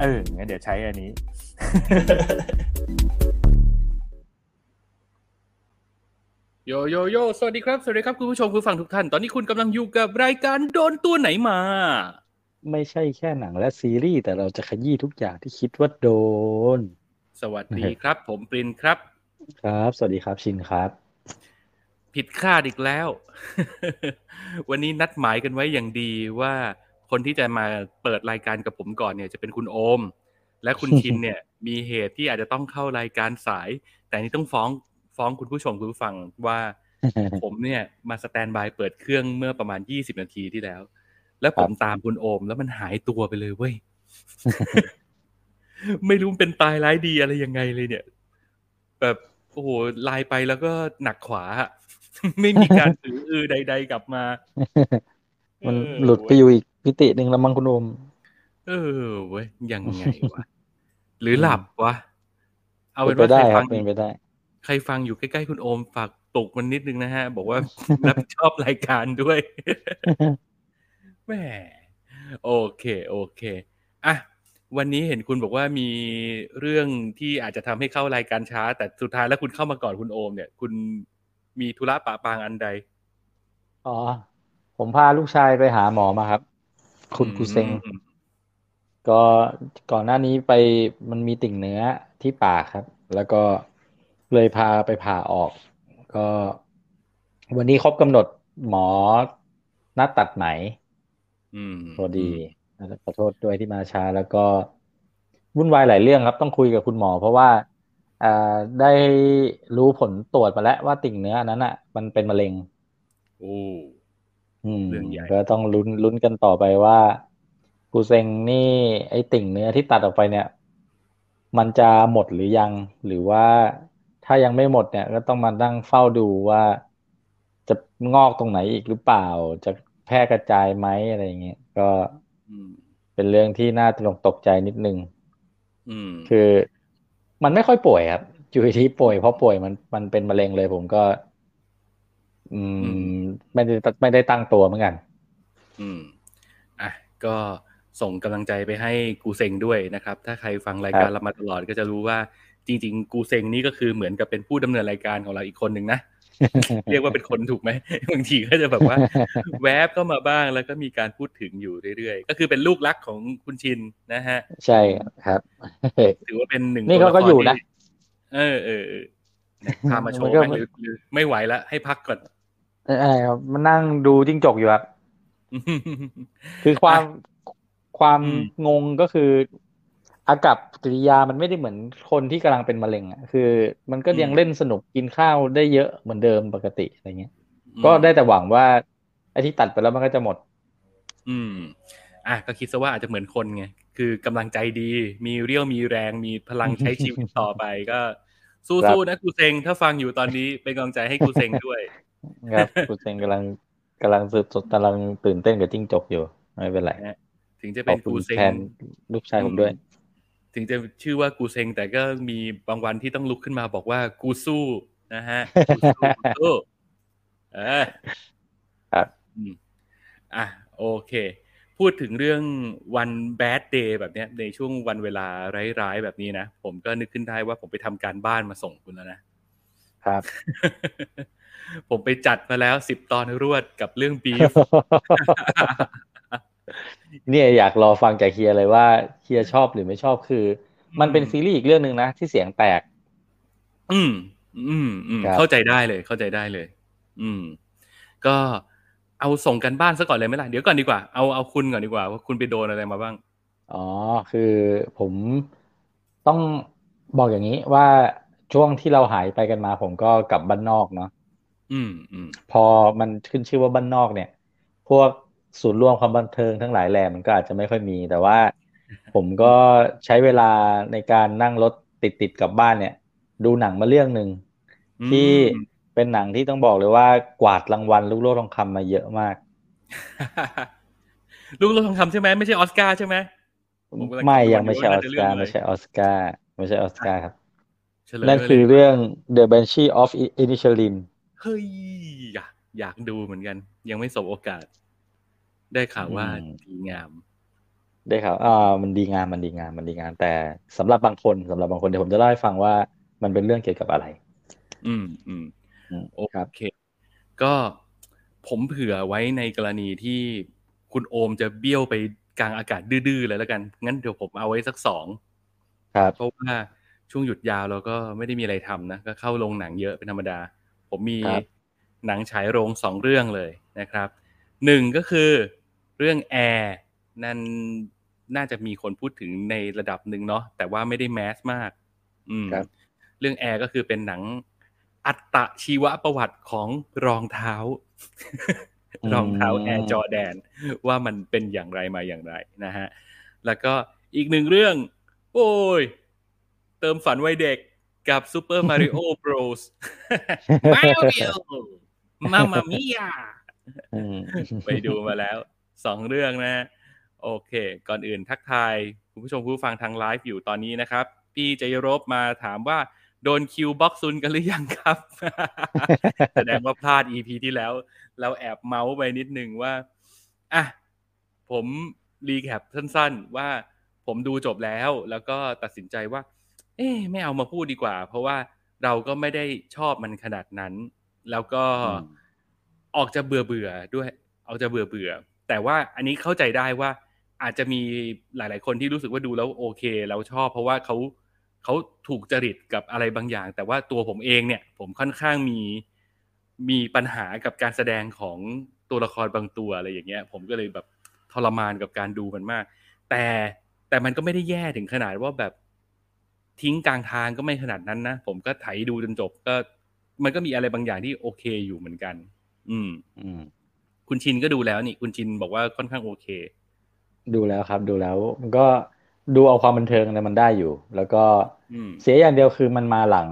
เอองั้นเดี๋ยวใช้อันนี้ โยโยโยสวัสดีครับ สวัสดีครับคุณผู้ชมคุณฟังทุกท่าน ตอนนี้คุณกำลังอยู่กับรายการโดนตัวไหนมา ไม่ใช่แค่หนังและซีรีส์แต่เราจะขยี้ทุกอย่างที่คิดว่าโดน สวัสดีครับ ผมปรินครับ ครับ สวัสดีครับชินครับ ผิดคาดอีกแล้ว วันนี้นัดหมายกันไว้อย่างดีว่า คนที่จะมาเปิดรายการกับผมก่อนเนี่ยจะเป็นคุณโอม และคุณชินเนี่ย มีเหตุที่อาจจะต้องเข้ารายการสาย แต่นี่ต้องฟ้องฟ้องคุณผู้ชมคุณผู้ฟังว่า ผมเนี่ยมาสแตนบายเปิดเครื่องเมื่อประมาณยี่สิบนาทีที่แล้ว แล้วผมตามคุณโอมแล้วมันหายตัวไปเลยเว้ยไม่รู้มันเป็นตายร้ายดีอะไรยังไงเลยเนี่ย แบบโอ้โหไลน์ไปแล้วก็หนักขวาอะไม่มีการถืออือใด ๆ กลับมา มันเออหลุดไปอยู่อีก มิติหนึ่งแล้วมั้งคุณโอม เออเว้ยยังไงวะ หรือหลับวะ เอาเป็เป็นนไปว่าใคได้รคฟัรับงเป็นไปได้ ใครฟังอยู่ใกล้ๆคุณโอมฝากตกมันนิดนึงนะฮะ บอกว่ารับผิดชอบรายการด้วยแหมโอเค โอเคอะวันนี้เห็นคุณบอกว่ามีเรื่องที่อาจจะทำให้เข้ารายการช้า แต่สุดท้ายแล้วคุณเข้ามาก่อนคุณโอมเนี่ย คุณมีธุระปะปางอันใด อ๋อ ผมพาลูกชายไปหาหมอมาครับ คุณกูเซงอืมก็ก่อนหน้านี้ไปมันมีติ่งเนื้อที่ปากครับ แล้วก็เลยพาไปผ่าออก ก็ วันนี้ครบกำหนดหมอนัดตัดไหมอืมพอดีขอโทษด้วยที่มาช้า แล้วก็วุ่นวายหลายเรื่องครับ ต้องคุยกับคุณหมอ เพราะว่าอ่าได้รู้ผลตรวจมาแล้วว่าติ่งเนื้ออันนั้นอะ มันเป็นมะเร็งโอ้อืม เรื่องใหญ่ก็ต้องลุ้นลุ้นกันต่อไปว่ากูเซงนี่ ไอ้ติ่งเนื้อที่ตัดออกไปเนี่ย มันจะหมดหรือยัง หรือว่าถ้ายังไม่หมดเนี่ย ก็ต้องมานั่งเฝ้าดูว่า จะงอกตรงไหนอีกหรือเปล่า จะแพร่กระจายไหมอะไรอย่างเงี้ยก็อืมเป็นเรื่องที่น่าตกตกใจนิดนึงอืมคือ มันไม่ค่อยป่วยครับอยู่ที่ป่วยเพราะป่วยมันมันเป็นมะเร็งเลยผมก็ อืม ไม่ได้ไม่ได้ตั้งตัวเหมือนกัน อืม อะ ก็ส่งกำลังใจไปให้กูเซงด้วยนะครับ ถ้าใครฟังรายการครับเรามาตลอดก็จะรู้ว่าจริง ๆ กูเซงนี่ก็คือเหมือนกับเป็นผู้ดำเนินรายการของเราอีกคนหนึ่งนะเรียกว่าเป็นคนถูกไหมบางทีก็จะแบบว่า แวบเข้ามาบ้างแล้วก็มีการพูดถึงอยู่เรื่อยๆ ก็คือเป็นลูกรักของคุณชินนะฮะ ใช่ครับ ถือว่าเป็นหนึ่งนี่ตัวเขาก็ละครอยู่นะที่เออเออเออเนี่ยพามาโชมัว์นก็ไหมหรือหรือไม่ไหวแล้วให้พักก่อน อะไรครับมันนั่งดูจิ้งจกอยู่ครับคือความความอืมงงก็คืออากับกิริยามันไม่ได้เหมือนคนที่กำลังเป็นมะเร็งอะคือ มันก็ยังเล่นสนุกกินข้าวได้เยอะเหมือนเดิมปกติอะไรเงี้ย ก็ได้แต่หวังว่าไอ้ที่ตัดไปแล้วมันก็จะหมด อืม อะก็คิดซะว่าอาจจะเหมือนคนไงคือกำลังใจดี มีเรี่ยวมีแรงมีพลังใช้ชีวิตต่อไปก็ครัสู้บๆนะกูเซงถ้าฟังอยู่ตอนนี้เป็นกำลังใจให้กูเซงด้วย ครับคุณเซงกำลังกำลังสืบสดกำลังตื่นเต้นกับจิ้งจกอยู่ ไม่เป็นไรนะถึงจะขเป็อบนคุกูณเซงแทนลูกชายผมด้วย ถึงจะชื่อว่ากูเซงแต่ก็มีบางวันที่ต้องลุกขึ้นมาบอกว่ากูสู้นะฮะกูสู้กูสู้เออครับอืมอะโอเค พูดถึงเรื่องวันแบดเดย์แบบเนี้ย ในช่วงวันเวลาร้ายๆแบบนี้นะ ผมก็นึกขึ้นได้ว่าผมไปทำการบ้านมาส่งคุณแล้วนะครับ ผมไปจัดมาแล้วสิบตอนรวดกับเรื่องบีฟเนี่ยอยากรอฟังจากเฮียเลยว่าเฮียชอบหรือไม่ชอบคือ มันเป็นซีรีส์อีกเรื่องหนึ่งนะที่เสียงแตก อืม อืมอืมครับเข้าใจได้เลยเข้าใจได้เลย อืม ก็เอาส่งกันบ้านซะก่อนเลยไหมล่ะเดี๋ยวก่อนดีกว่าเอาเอาคุณก่อนดีกว่าว่าคุณไปโดนอะไรมาบ้าง อ๋อ คือผมต้องบอกอย่างนี้ว่าช่วงที่เราหายไปกันมา ผมก็กลับบ้านนอกเนาะ อืมอืมพอมันขึ้นชื่อว่าบ้านนอกเนี่ย พวกศูนย์รวมความบันเทิงทั้งหลายแหล่มันก็อาจจะไม่ค่อยมี แต่ว่า ผมก็ใช้เวลาในการนั่งรถติดติดๆกลับบ้านเนี่ย ดูหนังมาเรื่องหนึ่งอืมที่เป็นหนังที่ต้องบอกเลยว่ากวาดรางวัลลูกโลกทองคำมาเยอะมาก ลูกโลกทองคำใช่ไหมไม่ใช่ออสการ์ใช่ไหมผมกำลังไม่คิดยังไม่ใช่อว่าอน่าสจะเรื่กาองร์อะไรไม่ใช่ออสการ์ไม่ใช่ออสการ์ครับเฉลยนั่นเลยคือเรื่อง The Banshee of Inisherin เฮ้ยอยากอยากดูเหมือนกัน ยังไม่สบโอกาส ได้ข่าวว่าอืมดีงาม ได้ครับอ่ามันดีงามมันดีงามมันดีงาม แต่สำหรับบางคนสำหรับบางคนเดี๋ยวผมจะเล่าให้ฟังว่ามันเป็นเรื่องเกี่ยวกับอะไร อืมอืมอืมโอครับเคก็ผมเผื่อไว้ในกรณีที่คุณโอมจะเบี้ยวไปกลางอากาศดื้อๆเลยแล้วกัน งั้นเดี๋ยวผมเอาไว้สักสองครับเพราะว่าช่วงหยุดยาวเราก็ไม่ได้มีอะไรทำนะ ก็เข้าโรงหนังเยอะเป็นธรรมดา ผมมีครับหนังฉายโรงสองเรื่องเลยนะครับหนึ่งก็คือเรื่องแอร์นั่นน่าจะมีคนพูดถึงในระดับหนึ่งเนาะแต่ว่าไม่ได้แมสมากอืมครับเรื่องแอร์ก็คือเป็นหนังอัตชีวประวัติของรองเท้าอืมรองเท้า Air Jordan ว่ามันเป็นอย่างไรมาอย่างไรนะฮะ แล้วก็อีกหนึ่งเรื่อง โอ้ย เติมฝันวัยเด็ก กับซูเปอร์มาริโอ b ร s มาริโอ mamma mia อืมไปดูมาแล้วสองเรื่องนะ โอเค ก่อนอื่นทักทาย คุณผู้ชมผู้ฟังทางไลฟ์อยู่ตอนนี้นะครับ พี่จยรบมาถามว่าโดน Kill Boksoon กันหรือยังครับ แสดงว่าพลาด EP ที่แล้ว เราแอบเมาส์ไปนิดนึงว่า อะ ผมรีแคปสั้นๆ ว่าผมดูจบแล้ว แล้วก็ตัดสินใจว่า เอ๊ะไม่เอามาพูดดีกว่า เพราะว่าเราก็ไม่ได้ชอบมันขนาดนั้น แล้วก็อืมออกจะเบื่อเบื่อๆด้วยออกจะเบื่อเบื่อๆแต่ว่าอันนี้เข้าใจได้ว่าอาจจะมีหลาย ๆ คนที่รู้สึกว่าดูแล้วโอเคแล้วชอบ เพราะว่าเขาเขาถูกจริตกับอะไรบางอย่าง แต่ว่าตัวผมเองเนี่ย ผมค่อนข้างมีมีปัญหากับการแสดงของตัวละครบางตัวอะไรอย่างเงี้ย ผมก็เลยแบบทรมานกับการดูมันมาก แต่แต่มันก็ไม่ได้แย่ถึงขนาดว่าแบบ ทิ้งกลางทางก็ไม่ขนาดนั้นนะ ผมก็ไถดูจนจบก็ มันก็มีอะไรบางอย่างที่โอเคอยู่เหมือนกัน อืม อืม คุณชินก็ดูแล้วนี่ คุณชินบอกว่าค่อนข้างโอเค ดูแล้วครับ ดูแล้วมันก็ดูเอาความบันเทิงเนี่ยมันได้อยู่ แล้วก็อืมเสียอย่างเดียวคือมันมาหลัง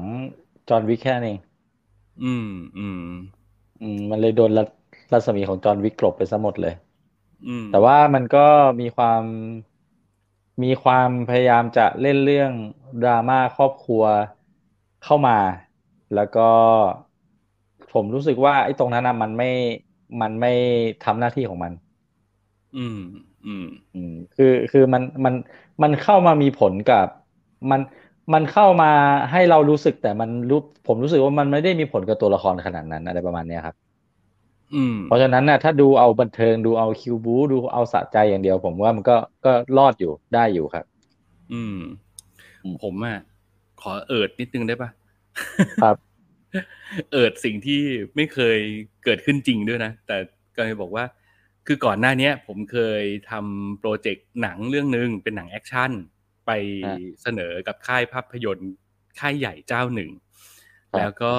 จอห์นวิกแค่นั้นเองอืม อืม อืม มันเลยโดนรัรัศมีของจอห์นวิกกลบไปซะหมดเลย อืม แต่ว่ามันก็มีความ มีความพยายามจะเล่นเรื่องดราม่าครอบครัวเข้ามา แล้วก็ผมรู้สึกว่าไอ้ตรงนั้นนะมันไม่มันไม่ทำหน้าที่ของมัน อืม อืม อืม คือคือมันมันมันเข้ามามีผลกับ มันมันเข้ามาให้เรารู้สึกแต่มันรู้ผมรู้สึกว่ามันไม่ได้มีผลกับตัวละครขนาดนั้นอะไรประมาณเนี้ยครับอืม เพราะฉะนั้นน่ะถ้าดูเอาบันเทิงดูเอาคิวบูดูเอาสะใจอย่างเดียว ผมว่ามันก็ก็รอดอยู่ได้อยู่ครับอืมอืม ผมอะขอเอิดนิดนึงได้ปะครับ เอิดสิ่งที่ไม่เคยเกิดขึ้นจริงด้วยนะ แต่ก็เลยบอกว่า คือก่อนหน้าเนี้ยผมเคยทำโปรเจกต์หนังเรื่องหนึ่งเป็นหนังแอคชั่น ไปฮะเสนอกับค่ายภาพยนตร์ค่ายใหญ่เจ้าหนึ่งครับแล้วก็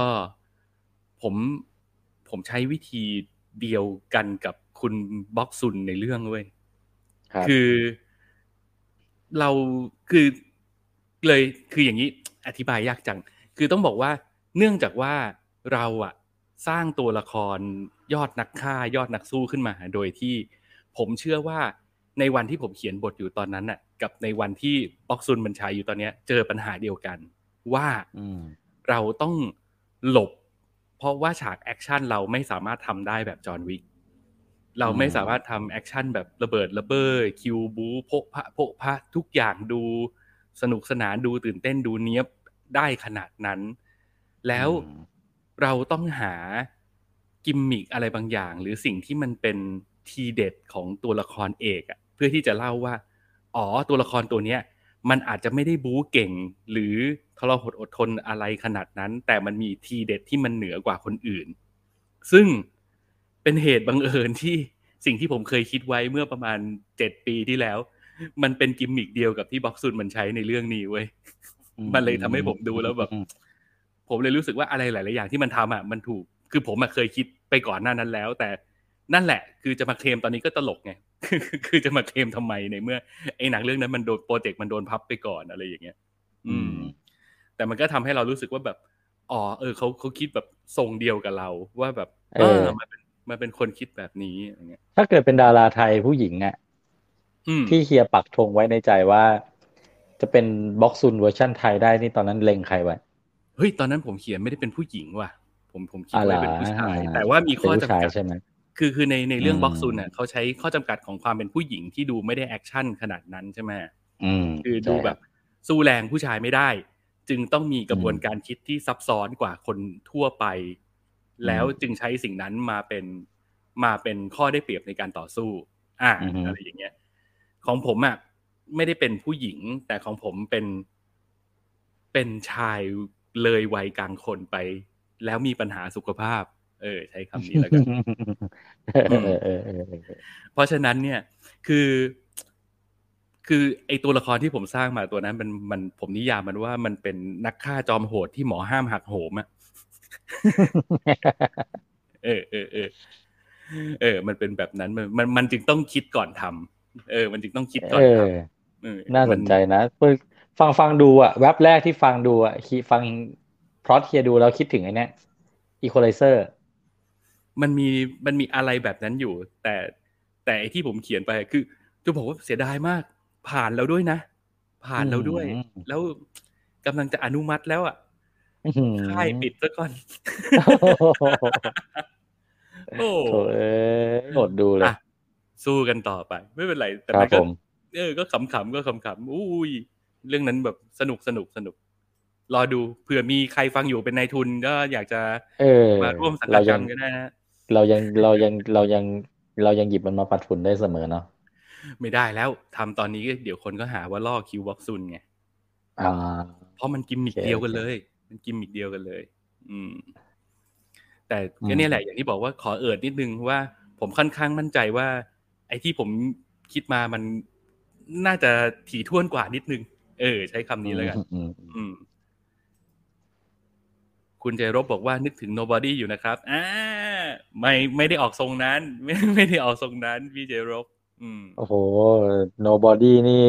ผม ผมใช้วิธีเดียวกันกับคุณบ็อกซุนในเรื่องเว้ยครับคือเราคือเลยคืออย่างนี้อธิบายยากจัง คือต้องบอกว่าเนื่องจากว่าเราอะสร้างตัวละครยอดนักฆ่ายอดนักสู้ขึ้นมา โดยที่ผมเชื่อว่าในวันที่ผมเขียนบทอยู่ตอนนั้นน่ะ กับในวันที่บ็อกซุนมันฉายอยู่ตอนเนี้ย เจอปัญหาเดียวกัน ว่าอืมเราต้องหลบ เพราะว่าฉากแอคชั่นเราไม่สามารถทำได้แบบจอห์นวิกเราไม่สามารถทำแอคชั่นแบบระเบิดระเบ้อคิวบูโพกพระโพกพระทุกอย่างดูสนุกสนานดูตื่นเต้นดูเนี้ยบได้ขนาดนั้น แล้วอืมเราต้องหากิมมิกอะไรบางอย่าง หรือสิ่งที่มันเป็นทีเด็ดของตัวละครเอกอะเพื่อที่จะเล่าว่า อ๋อตัวละครตัวเนี้ย มันอาจจะไม่ได้บู๊เก่ง หรือทรหดอดทนอะไรขนาดนั้น แต่มันมีทีเด็ดที่มันเหนือกว่าคนอื่น ซึ่งเป็นเหตุบังเอิญที่สิ่งที่ผมเคยคิดไว้เมื่อประมาณเจ็ดปีที่แล้ว มันเป็นกิมมิกเดียวกับที่บ็อกซุนมันใช้ในเรื่องนี้เว้ยอืมมันเลยทำให้ผมดูแล้วแบบอืมผมเลยรู้สึกว่าอะไรหลาย ๆ อย่างที่มันทำอะมันถูก คือผมอะเคยคิดไปก่อนหน้านั้นแล้ว แต่นั่นแหละ คือจะมาเคลมตอนนี้ก็ตลกไง คือคือคือจะมาเคลมทำไมในเมื่อไอ้หนังเรื่องนั้นมันโดนโปรเจกต์มันโดนพับไปก่อนอะไรอย่างเงี้ย อืม แต่มันก็ทำให้เรารู้สึกว่าแบบอ๋อเออเขาเขาคิดแบบทรงเดียวกับเราว่าแบบ เออมันเป็นมันเป็นคนคิดแบบนี้อะไรเงี้ย ถ้าเกิดเป็นดาราไทยผู้หญิงอะอืมที่เฮียปักธงไว้ในใจว่า จะเป็นบ็อกซุนเวอร์ชันไทยได้นี่ตอนนั้นเล็งใครไว้เฮ้ยตอนนั้นผมเขียนไม่ได้เป็นผู้หญิงว่ะผมผมคิดอ่าไว้ล่ะเป็นผู้ชายอ่าแต่ว่ามีเป็นข้อผู้จำชายกัดใช่ไหม คือคือในในเรื่องอืมบ็อกซุนเนี่ยเขาใช้ข้อจำกัดของความเป็นผู้หญิงที่ดูไม่ได้แอคชั่นขนาดนั้นใช่ไหมอืมคือดูใช่แบบสู้แรงผู้ชายไม่ได้ จึงต้องมีกระบวนการคิดที่ซับซ้อนกว่าคนทั่วไป แล้วจึงใช้สิ่งนั้นมาเป็นมาเป็นข้อได้เปรียบในการต่อสู้ อ่าอือฮึอะไรอย่างเงี้ย ของผมอะไม่ได้เป็นผู้หญิง แต่ของผมเป็นเป็นชายเลยวัยกลางคนไป แล้วมีปัญหาสุขภาพ เออ ใช้คำนี้แล้วกันเออเออเออเออเออเพราะฉะนั้นเนี่ยคือคือไอตัวละครที่ผมสร้างมาตัวนั้นมันมันผมนิยามมันว่ามันเป็นนักฆ่าจอมโหดที่หมอห้ามหักโหมอะเออเออเออเออ มันเป็นแบบนั้นมันมันมันจึงต้องคิดก่อนทำเออ มันจึงต้องคิดก่อนเอทอำเออน่าสนใจนะคือฟังฟังดูอะแว็บแรกที่ฟังดูอะคีฟังพล็อตเฮียดูแล้วคิดถึงไอ้เนี้ยอีโคไลเซอร์ มันมีมันมีอะไรแบบนั้นอยู่ แต่แต่ไอที่ผมเขียนไปคือจะบอกว่าเสียดายมาก ผ่านแล้วด้วยนะ ผ่านแล้วด้วยอืมแล้วกำลังจะอนุมัติแล้วอะค่ายปิดซะก่อนโอ้โถเอ้ยอดดูเลยอะสู้กันต่อไป ไม่เป็นไร แต่ครัมับนก็ผมเออก็ขำๆก็ขำๆอุ้ยเรื่องนั้นแบบสนุกสนุกสนุก รอดูเผื่อมีใครฟังอยู่เป็นนายทุนก็อยากจะเออมาร่วมสังเรากัดกรยัรงมก็ได้นะ เรายังเรายังเรายังเรายังหยิบมันมาปัดฝุ่นได้เสมอเนาะไม่ได้แล้วทำตอนนี้ก็เดี๋ยวคนก็หาว่าล่อคิวบ็อกซุนไงอ่า เพราะมันกิมมิกโอเคเดียวกันเลย มันกิมมิกเดียวกันเลย อืม แต่อืก็มเนี่ยแหละอย่างที่บอกว่าขอเอิดนิดนึงว่า ผมค่อนข้างมั่นใจว่า ไอ้ที่ผมคิดมามันน่าจะถี่ถ้วนกว่านิดนึง เออ ใช้คำนี้แล้วกันอืมอืมอืมคุณใจรบบอกว่านึกถึง nobody อยู่นะครับ อ่า ไม่ไม่ได้ออกทรงนั้น ไม่ไม่ได้ออกทรงนั้นพี่ใจรบอืมโอ้โห nobody นี่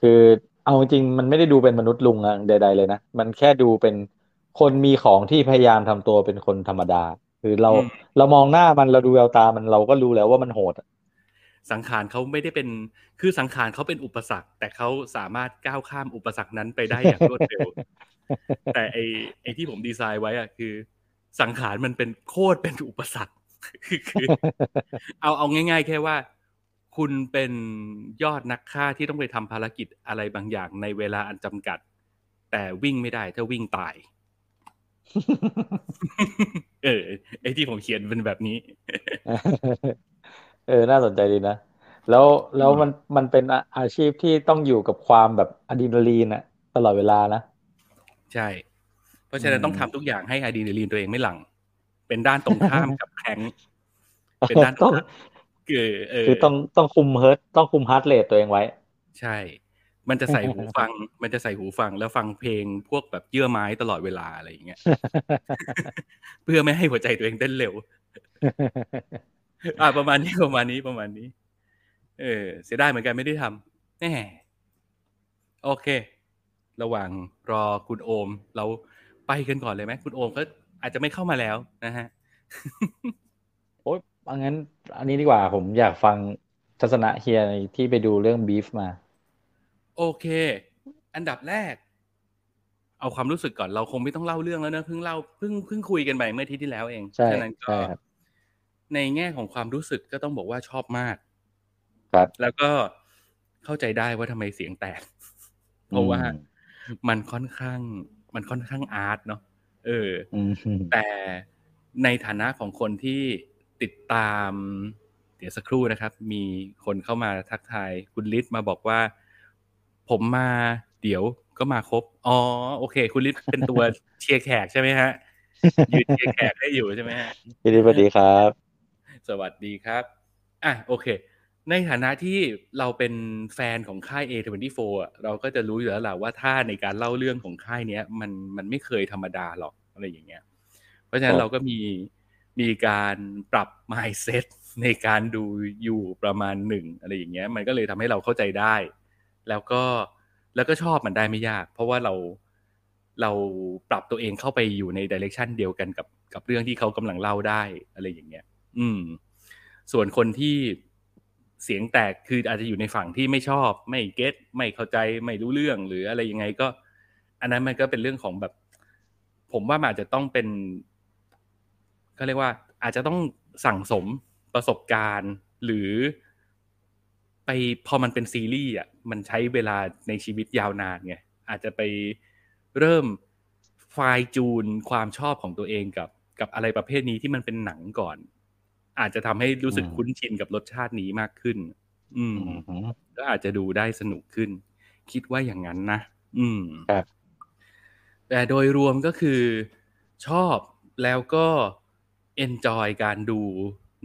คือเอาจริงๆมันไม่ได้ดูเป็นมนุษย์ลุงอะใด ๆ เลยนะ มันแค่ดูเป็นคนมีของที่พยายามทำตัวเป็นคนธรรมดา คือเราอืมเรามองหน้ามันเราดูแววตามันเราก็รู้แล้วว่ามันโหดอะสังขารเขาไม่ได้เป็น คือสังขารเขาเป็นอุปสรรค แต่เขาสามารถก้าวข้ามอุปสรรคนั้นไปได้อย่างรวดเร็ว แต่ไอไอที่ผมดีไซน์ไว้อะคือ สังขารมันเป็นโคตรเป็นอุปสรรคคือคือเอาเอาง่าย ๆ แค่ว่า คุณเป็นยอดนักฆ่าที่ต้องไปทำภารกิจอะไรบางอย่างในเวลาอันจำกัด แต่วิ่งไม่ได้ถ้าวิ่งตาย เออไอที่ผมเขียนเป็นแบบนี้ เออ น่าสนใจดีนะ แล้วแล้วอืมมันมันเป็นอาอาชีพที่ต้องอยู่กับความแบบอะดรีนาลีนอะตลอดเวลานะ ใช่ เพราะฉะนั้นอืมต้องทำทุกอย่างให้อะดรีนาลีนตัวเองไม่หลั่งเป็นด้านตรงข้ามกับ Crank เป็นด้านตรต้องงข้ามเออเออคือต้องต้องคุม heart ต้องคุม heart rate ตัวเองไว้ ใช่ มันจะใส่หูฟัง มันจะใส่หูฟังแล้วฟังเพลงพวกแบบเยื่อไม้ตลอดเวลาอะไรอย่างเงี้ยเพื่อไม่ให้หัวใจตัวเองเต้นเร็ว อ่าประมาณนี้ประมาณนี้ประมาณนี้ เออ เสียดายเหมือนกันไม่ได้ทำแน่โอเค ระหว่างรอคุณโอม เรา ไปกันก่อนเลยไหมคุณโอมก็อาจจะไม่เข้ามาแล้วนะฮะโอ๊ยเอางั้น อันนี้ดีกว่าผมอยากฟังทัศนะเฮียที่ไปดูเรื่องบีฟมา โอเค อันดับแรก เอาความรู้สึกก่อนเราคงไม่ต้องเล่าเรื่องแล้วนะเพิ่งเล่าเพิ่งเพิ่งคุยกันไปเมื่ออาที่ที่แล้วเองใช่ฉะนั้นก็ใช่ครับในแง่ของความรู้สึกก็ต้องบอกว่าชอบมาก ครับ แล้วก็เข้าใจได้ว่าทำไมเสียงแตกเพราะว่าอืมมันค่อนข้าง มันค่อนข้างอาร์ตเนาะเอออืมแต่ในฐานะของคนที่ติดตาม เดี๋ยวสักครู่นะครับ มีคนเข้ามาทักทายคุณลิศมาบอกว่า ผมมาเดี๋ยวก็มาครบ อ๋อ โอเค คุณลิศเป็นตัวเชียร์แขกใช่ไหมฮะยืนเชียร์แขกให้อยู่ใช่ไหมฮะพี่ดิสวัสดีครับ สวัสดีครับ อะโอเค ในฐานะที่เราเป็นแฟนของค่าย A24 อะเราก็จะรู้อยู่แล้วแหละว่าถ้าในการเล่าเรื่องของค่ายเนี้ยมันมันไม่เคยธรรมดาหรอกอะไรอย่างเงี้ย เพราะฉะนั้ครันบเราก็มีมีการปรับ mindset ในการดูอยู่ประมาณหนึ่งอะไรอย่างเงี้ย มันก็เลยทำให้เราเข้าใจได้ แล้วก็แล้วก็ชอบมันได้ไม่ยาก เพราะว่าเราเราปรับตัวเองเข้าไปอยู่ในดิเรกชันเดียวกันกับกับเรื่องที่เขากำลังเล่าได้อะไรอย่างเงี้ย อืม ส่วนคนที่ เสียงแตกคืออาจจะอยู่ในฝั่งที่ไม่ชอบ ไม่เก็ตไม่เข้าใจไม่รู้เรื่องหรืออะไรยังไงก็ อันนั้นมันก็เป็นเรื่องของแบบ ผมว่ามันอาจจะต้องเป็นเขาเรียกว่า อาจจะต้องสั่งสมประสบการณ์ หรือ ไปพอมันเป็นซีรีส์อะมันใช้เวลาในชีวิตยาวนานไงอาจจะไปเริ่มไฟจูนความชอบของตัวเองกับ กับอะไรประเภทนี้ที่มันเป็นหนังก่อน อาจจะทำให้รู้สึกคุ้นชินกับรสชาตินี้มากขึ้นอืมอืมก็อาจจะดูได้สนุกขึ้น คิดว่าอย่างนั้นนะอืมครับแต่โดยรวมก็คือชอบแล้วก็เอนจอยการดู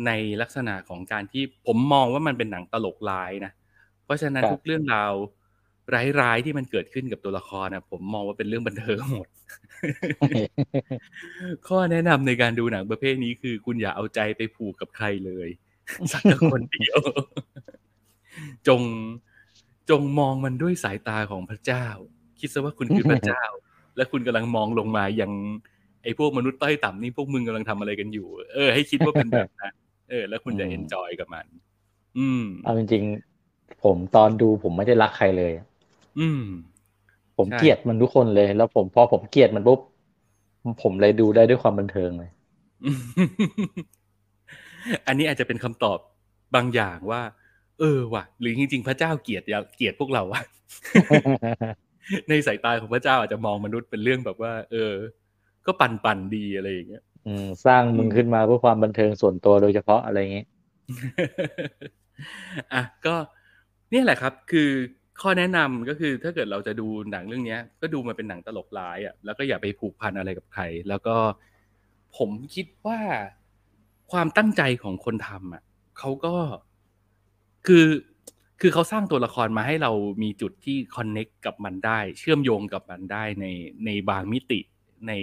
ในลักษณะของการที่ผมมองว่ามันเป็นหนังตลกร้ายนะ เพราะฉะนั้นครับทุกเรื่องราว ร้ายๆที่มันเกิดขึ้นกับตัวละครนะผมมองว่าเป็นเรื่องบันเทิงหมด ข้อแนะนำในการดูหนังประเภทนี้คือ คุณอย่าเอาใจไปผูกกับใครเลยสักคนเดียว จงจงมองมันด้วยสายตาของพระเจ้า คิดซะว่าคุณคือพระเจ้า และคุณกำลังมองลงมายังไอ้พวกมนุษย์ต้อยต่ำนี่พวกมึงกำลังทำอะไรกันอยู่ เออให้คิดว่าเป็นแบบนั้นเออ แล้วคุณจะอืมเอนจอยกับมัน อืมเอาจริงๆผมตอนดูผมไม่ได้รักใครเลย อืม ผมใช่เกลียดมันทุกคนเลย แล้วผมพอผมเกลียดมันปุ๊บผมเลยดูได้ด้วยความบันเทิงเลย อันนี้อาจจะเป็นคำตอบบางอย่างว่า เออว่ะ หรือจริงๆ พระเจ้าเกลียดอย่าเกลียดพวกเราวะในสายตาของพระเจ้าอาจจะมองมนุษย์เป็นเรื่องแบบว่า เออ ก็ปั่นปั่นๆดีอะไรอย่างเงี้ย อืม สร้างมึงขึ้นมาเพื่อความบันเทิงส่วนตัวโดยเฉพาะอะไรอย่างงี้อะก็เนี่ยแหละครับ คือ ข้อแนะนำก็คือถ้าเกิดเราจะดูหนังเรื่องเนี้ย ก็ดูมาเป็นหนังตลกร้ายอะแล้วก็อย่าไปผูกพันอะไรกับใคร แล้วก็ผมคิดว่าความตั้งใจของคนทำอะเขาก็คือคือเขาสร้างตัวละครมาให้เรามีจุดที่คอนเน็กกับมันได้ เชื่อมโยงกับมันได้ในในบางมิติใน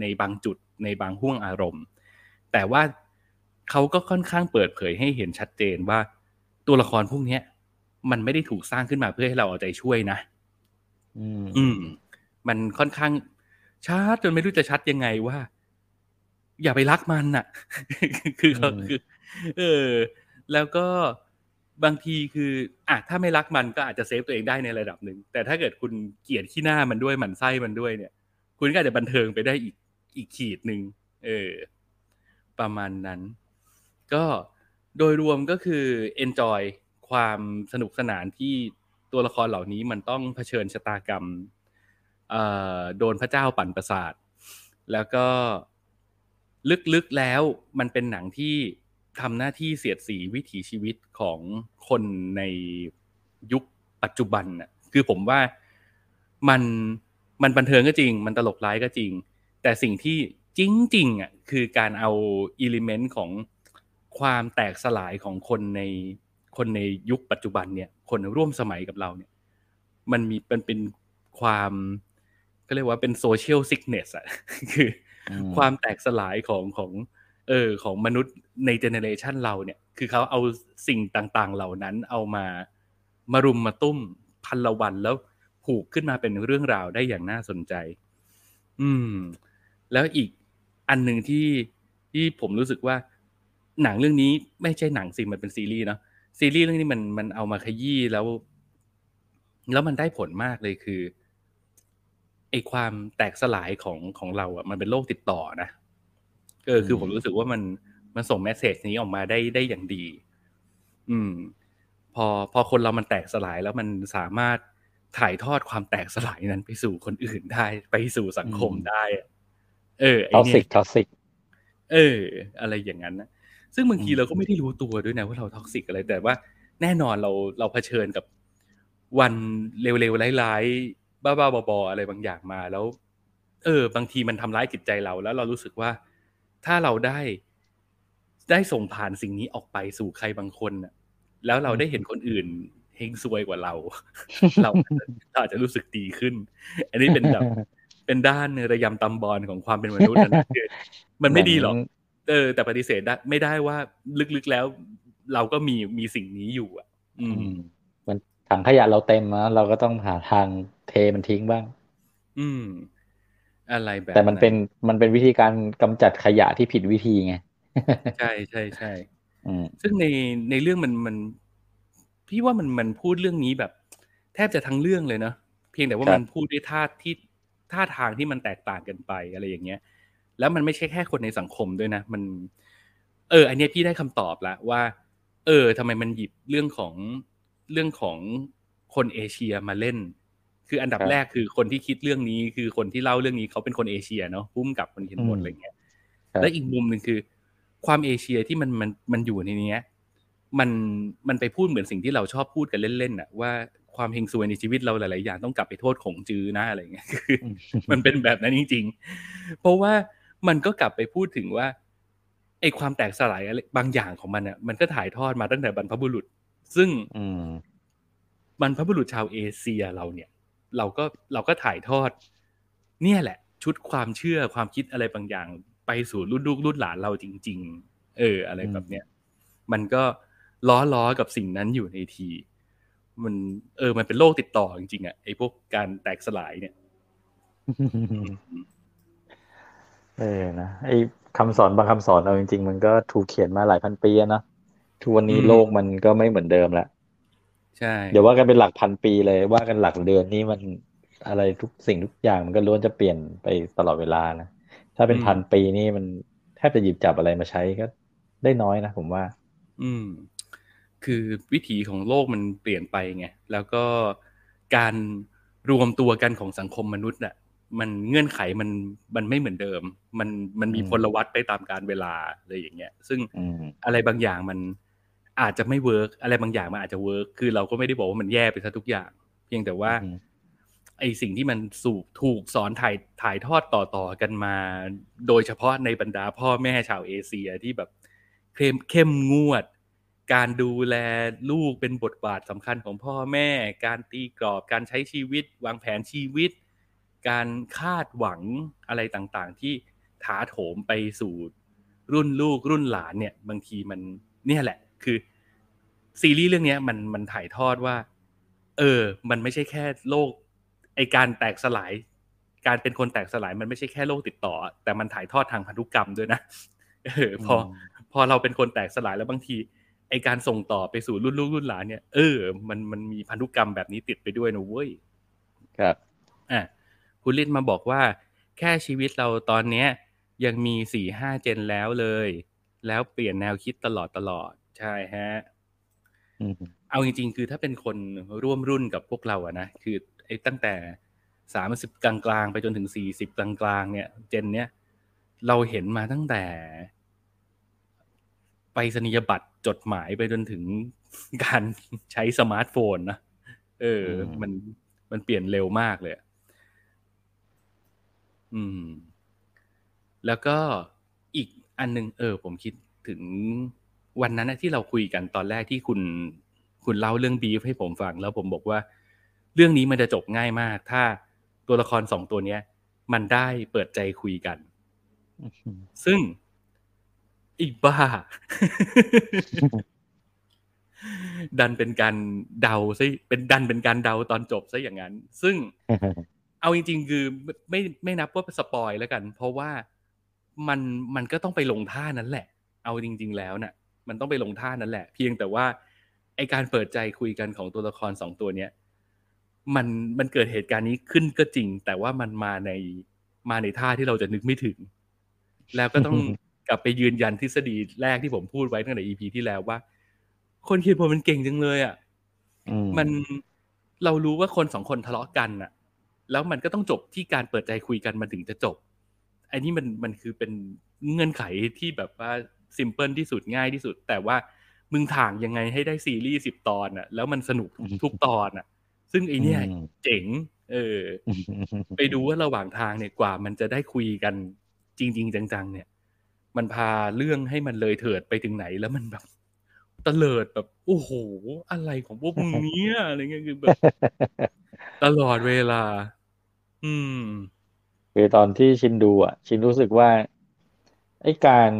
ในบางจุด ในบางห่วงอารมณ์ แต่ว่าเขาก็ค่อนข้างเปิดเผยให้เห็นชัดเจนว่าตัวละครพวกนี้ มันไม่ได้ถูกสร้างขึ้นมาเพื่อให้เราเอาใจช่วยนะอืมอืม มันค่อนข้างชัดจนไม่รู้จะชัดยังไงว่า อย่าไปรักมันน่ะ คือเขาอืมคือ เออ แล้วก็บางทีคืออะถ้าไม่รักมันก็อาจจะเซฟตัวเองได้ในระดับหนึ่ง แต่ถ้าเกิดคุณเกลียดขี้หน้ามันด้วยหมันไส้มันด้วยเนี่ย คุณก็อาจจะบันเทิงไปได้อีกอีกขีดหนึ่งเออ ประมาณนั้น ก็โดยรวมก็คือ enjoy ความสนุกสนานที่ตัวละครเหล่านี้มันต้องเผชิญชะตากรรมโดนพระเจ้าปั่นประสาท แล้วก็ลึกๆแล้วมันเป็นหนังที่ทำหน้าที่เสียดสีวิถีชีวิตของคนในยุคปัจจุบันน่ะคือผมว่ามันมันบันเทิงก็จริง มันตลกร้ายก็จริง แต่สิ่งที่จริงๆอะคือการเอาelement ของความแตกสลายของคนใน คนในยุคปัจจุบันเนี่ย คนร่วมสมัยกับเราเนี่ย มันมีเป็นเป็นความก็เรียกว่าเป็น social sickness อะคืออืมความแตกสลายของของเออของมนุษย์ใน generation เราเนี่ย คือเขาเอาสิ่งต่างๆ เหล่านั้นเอามามารุมมาตุ้มพันละวันแล้วผูกขึ้นมาเป็นเรื่องราวได้อย่างน่าสนใจ อืม แล้วอีกอันหนึ่งที่ที่ผมรู้สึกว่า หนังเรื่องนี้ไม่ใช่หนังสิมันเป็นซีรีส์เนาะ ซีรีส์เรื่องนี้มันมันเอามาขยี้แล้ว แล้วมันได้ผลมากเลยคือไอความแตกสลายของของเราอะมันเป็นโรคติดต่อนะเออคือผมรู้สึกว่ามันมันส่งแมสเซจนี้ออกมาได้ได้อย่างดี อืม พอพอคนเรามันแตกสลายแล้วมันสามารถถ่ายทอดความแตกสลายนั้นไปสู่คนอื่นได้ไปสู่สังคมได้อะเออไอ toxic เนี่ย toxicเออ อะไรอย่างนั้นนะ ซึ่งบางทีอืมเราก็ไม่ได้รู้ตัวด้วยนะว่าเรา toxic อะไร แต่ว่าแน่นอนเราเราเผชิญกับวันเร็วๆร้ายๆบ้าๆบอๆอะไรบางอย่างมาแล้ว เออ บางทีมันทำร้ายจิตใจเราแล้วเรารู้สึกว่าถ้าเราได้ได้ส่งผ่านสิ่งนี้ออกไปสู่ใครบางคนน่ะ แล้วเราได้เห็นคนอื่นเฮงซวยกว่าเรา เราอาจจะเราอาจจะรู้สึกดีขึ้น อันนี้เป็นแบบเป็นด้านระยำตำบอลของความเป็นมนุษย์อะนะคือมันไม่ดีหรอก เออ แต่ปฏิเสธได้ไม่ได้ว่าลึกๆแล้ว เราก็มีมีสิ่งนี้อยู่ อะ อืม มันถังขยะเราเต็มนะเราก็ต้องหาทางเทมันทิ้งบ้าง อืม อะไรแบบแต่มันเป็นมันเป็นวิธีการกำจัดขยะที่ผิดวิธีไงใช่ใช่ใช่อืมซึ่งในในเรื่องมันมันพี่ว่ามันมันพูดเรื่องนี้แบบ แทบจะทั้งเรื่องเลยเนาะเพียงแต่ว่าครับมันพูดด้วยท่าที่ท่าทางที่มันแตกต่างกันไปอะไรอย่างเงี้ย แล้วมันไม่ใช่แค่คนในสังคมด้วยนะ มัน เออ อันเนี้ยพี่ได้คำตอบละว่า เออทำไมมันหยิบเรื่องของเรื่องของคนเอเชียมาเล่น คืออันดับครับแรกคือคนที่คิดเรื่องนี้ คือคนที่เล่าเรื่องนี้เขาเป็นคนเอเชียเนาะพุ่มกับคนเขียนบทอืมอะไรเงี้ยครับและอีกมุมหนึ่งคือ ความเอเชียที่มันมันมันอยู่ในเนี้ยมันมันไปพูดเหมือนสิ่งที่เราชอบพูดกันเล่นๆน่ะว่าความเฮงซวยในชีวิตเราหลาย ๆ อย่างต้องกลับไปโทษของจื้อนะอะไรเงี้ยคือมันเป็นแบบนั้นจริง ๆ เพราะว่า มันก็กลับไปพูดถึงว่าไอ้ความแตกสลายอะไรบางอย่างของมันอะ มันก็ถ่ายทอดมาตั้งแต่บรรพบุรุษ ซึ่งอืมบรรพบุรุษชาวเอเชียเราเนี่ย เราก็เราก็ถ่ายทอด เนี่ยแหละ ชุดความเชื่อความคิดอะไรบางอย่าง ไปสู่รุ่นลูกรุ่นหลานเราจริง ๆ เออ อะไรแบบเนี้ยมันก็ล้อล้อกับสิ่งนั้นอยู่ในที มัน เออ มันเป็นโรคติดต่อจริงๆอะไอ้พวกการแตกสลายเนี่ย เออนะไอ้คำสอนบางคำสอนเอาจริงๆ มันก็ถูกเขียนมาหลายพันปีอะเนอะทุกวันนี้อืมโลกมันก็ไม่เหมือนเดิมแล้วใช่เดี๋ยวว่ากันเป็นหลักพันปีเลยว่ากันหลักเดือนนี่มันอะไรทุกสิ่งทุกอย่างมันก็ล้วนจะเปลี่ยนไปตลอดเวลานะถ้าเป็นพันปีนี่มันแทบจะหยิบจับอะไรมาใช้ก็ได้น้อยนะผมว่า อืม คือวิถีของโลกมันเปลี่ยนไปไงแล้วก็การรวมตัวกันของสังคมมนุษย์น่ะ มันเงื่อนไขมันมันไม่เหมือนเดิม มันมันมีอืมพลวัตไปตามกาลเวลาอะไรอย่างเงี้ย ซึ่งอืมอะไรบางอย่างมันอาจจะไม่ work อะไรบางอย่างมันอาจจะ work คือเราก็ไม่ได้บอกว่ามันแย่ไปซะทุกอย่าง เพียงแต่ว่าอืมไอสิ่งที่มันสูบถูกสอนถ่ายถ่ายทอดต่อต่อกันมา โดยเฉพาะในบรรดาพ่อแม่ชาวเอเชียที่แบบเข้มเข้มงวด การดูแลลูกเป็นบทบาทสำคัญของพ่อแม่ การตีกรอบการใช้ชีวิต วางแผนชีวิต การคาดหวังอะไรต่างๆ ที่ถาโถมไปสู่รุ่นลูกรุ่นหลานเนี่ย บางทีมันเนี่ยแหละ คือซีรีส์เรื่องเนี้ยมันมันถ่ายทอดว่า เออ มันไม่ใช่แค่โลกไอการแตกสลาย การเป็นคนแตกสลายมันไม่ใช่แค่โรคติดต่อ แต่มันถ่ายทอดทางพันธุกรรมด้วยนะเออพอพอเราเป็นคนแตกสลายแล้วบางทีไอการส่งต่อไปสู่รุ่นลูกรุ่นหลานเนี่ยเออมันมันมีพันธุกรรมแบบนี้ติดไปด้วยนะเว้ยครับอะ คุณลิศมาบอกว่า แค่ชีวิตเราตอนเนี้ยยังมีสี่ห้าเจนแล้วเลย แล้วเปลี่ยนแนวคิดตลอดตลอด ใช่ฮะอืมเอาจริง ๆ คือถ้าเป็นคนร่วมรุ่นกับพวกเราอะนะคือไอ้ตั้งแต่สามสิบกลางๆ ไปจนถึงสี่สิบกลางๆ เนี่ย เจนเนี้ยเราเห็นมาตั้งแต่ ไปสนียบัตรจดหมายไปจนถึงการใช้สมาร์ทโฟนนะเอออืมมันมันเปลี่ยนเร็วมากเลย อะอืม แล้วก็อีกอันหนึงเออ ผมคิดถึงวันนั้นนะที่เราคุยกันตอนแรกที่คุณคุณเล่าเรื่องบีฟให้ผมฟัง แล้วผมบอกว่า เรื่องนี้มันจะจบง่ายมาก ถ้าตัวละครสองตัวเนี้ย มันได้เปิดใจคุยกันอืมซึ่งอีบ้า ดันเป็นการเดาซะเป็นดันเป็นการเดาตอนจบซะอย่างนั้น ซึ่ง เอาจริง ๆ คือไม่ไม่ไม่นับว่าสปอยแล้วกัน เพราะว่ามันมันก็ต้องไปลงท่านั้นแหละ เอาจริง ๆ แล้วน่ะ มันต้องไปลงท่านั้นแหละ เพียงแต่ว่าไอการเปิดใจคุยกันของตัวละครสองตัวเนี้ยมันมันเกิดเหตุการณ์นี้ขึ้นก็จริง แต่ว่ามันมาในมาในท่าที่เราจะนึกไม่ถึง แล้วก็ต้องกลับไปยืนยันทฤษฎีแรกที่ผมพูดไว้ตั้งแต่ EP ที่แล้วว่า คนเขียนบทมันเก่งจังเลยอะอืมันเรารู้ว่าคนสองคนทะเลาะกันน่ะ แล้วมันก็ต้องจบที่การเปิดใจคุยกันมันถึงจะจบอันนี้มันมันคือเป็นเงื่อนไขที่แบบว่าซิมเพิลที่สุดง่ายที่สุด แต่ว่ามึงถ่างยังไงให้ได้ซีรีส์สิบตอนน่ะ แล้วมันสนุกทุกทุกตอนน่ะ ซึ่งไอเนี่ยอืมเจ๋ง เออ ไปดูว่าระหว่างทางเนี่ยกว่า มันจะได้คุยกันจริง ๆ จัง ๆ เนี่ย มันพาเรื่องให้มันเลยเถิดไปถึงไหนแล้วมันแบบตะเลิดแบบโอ้โหอะไรของพวกมึงเนี่ยอะไรเงี้ยคือแบบตลอดเวลา อืมคือตอนที่ชินดูอะ ชินรู้สึกว่าไอ้การ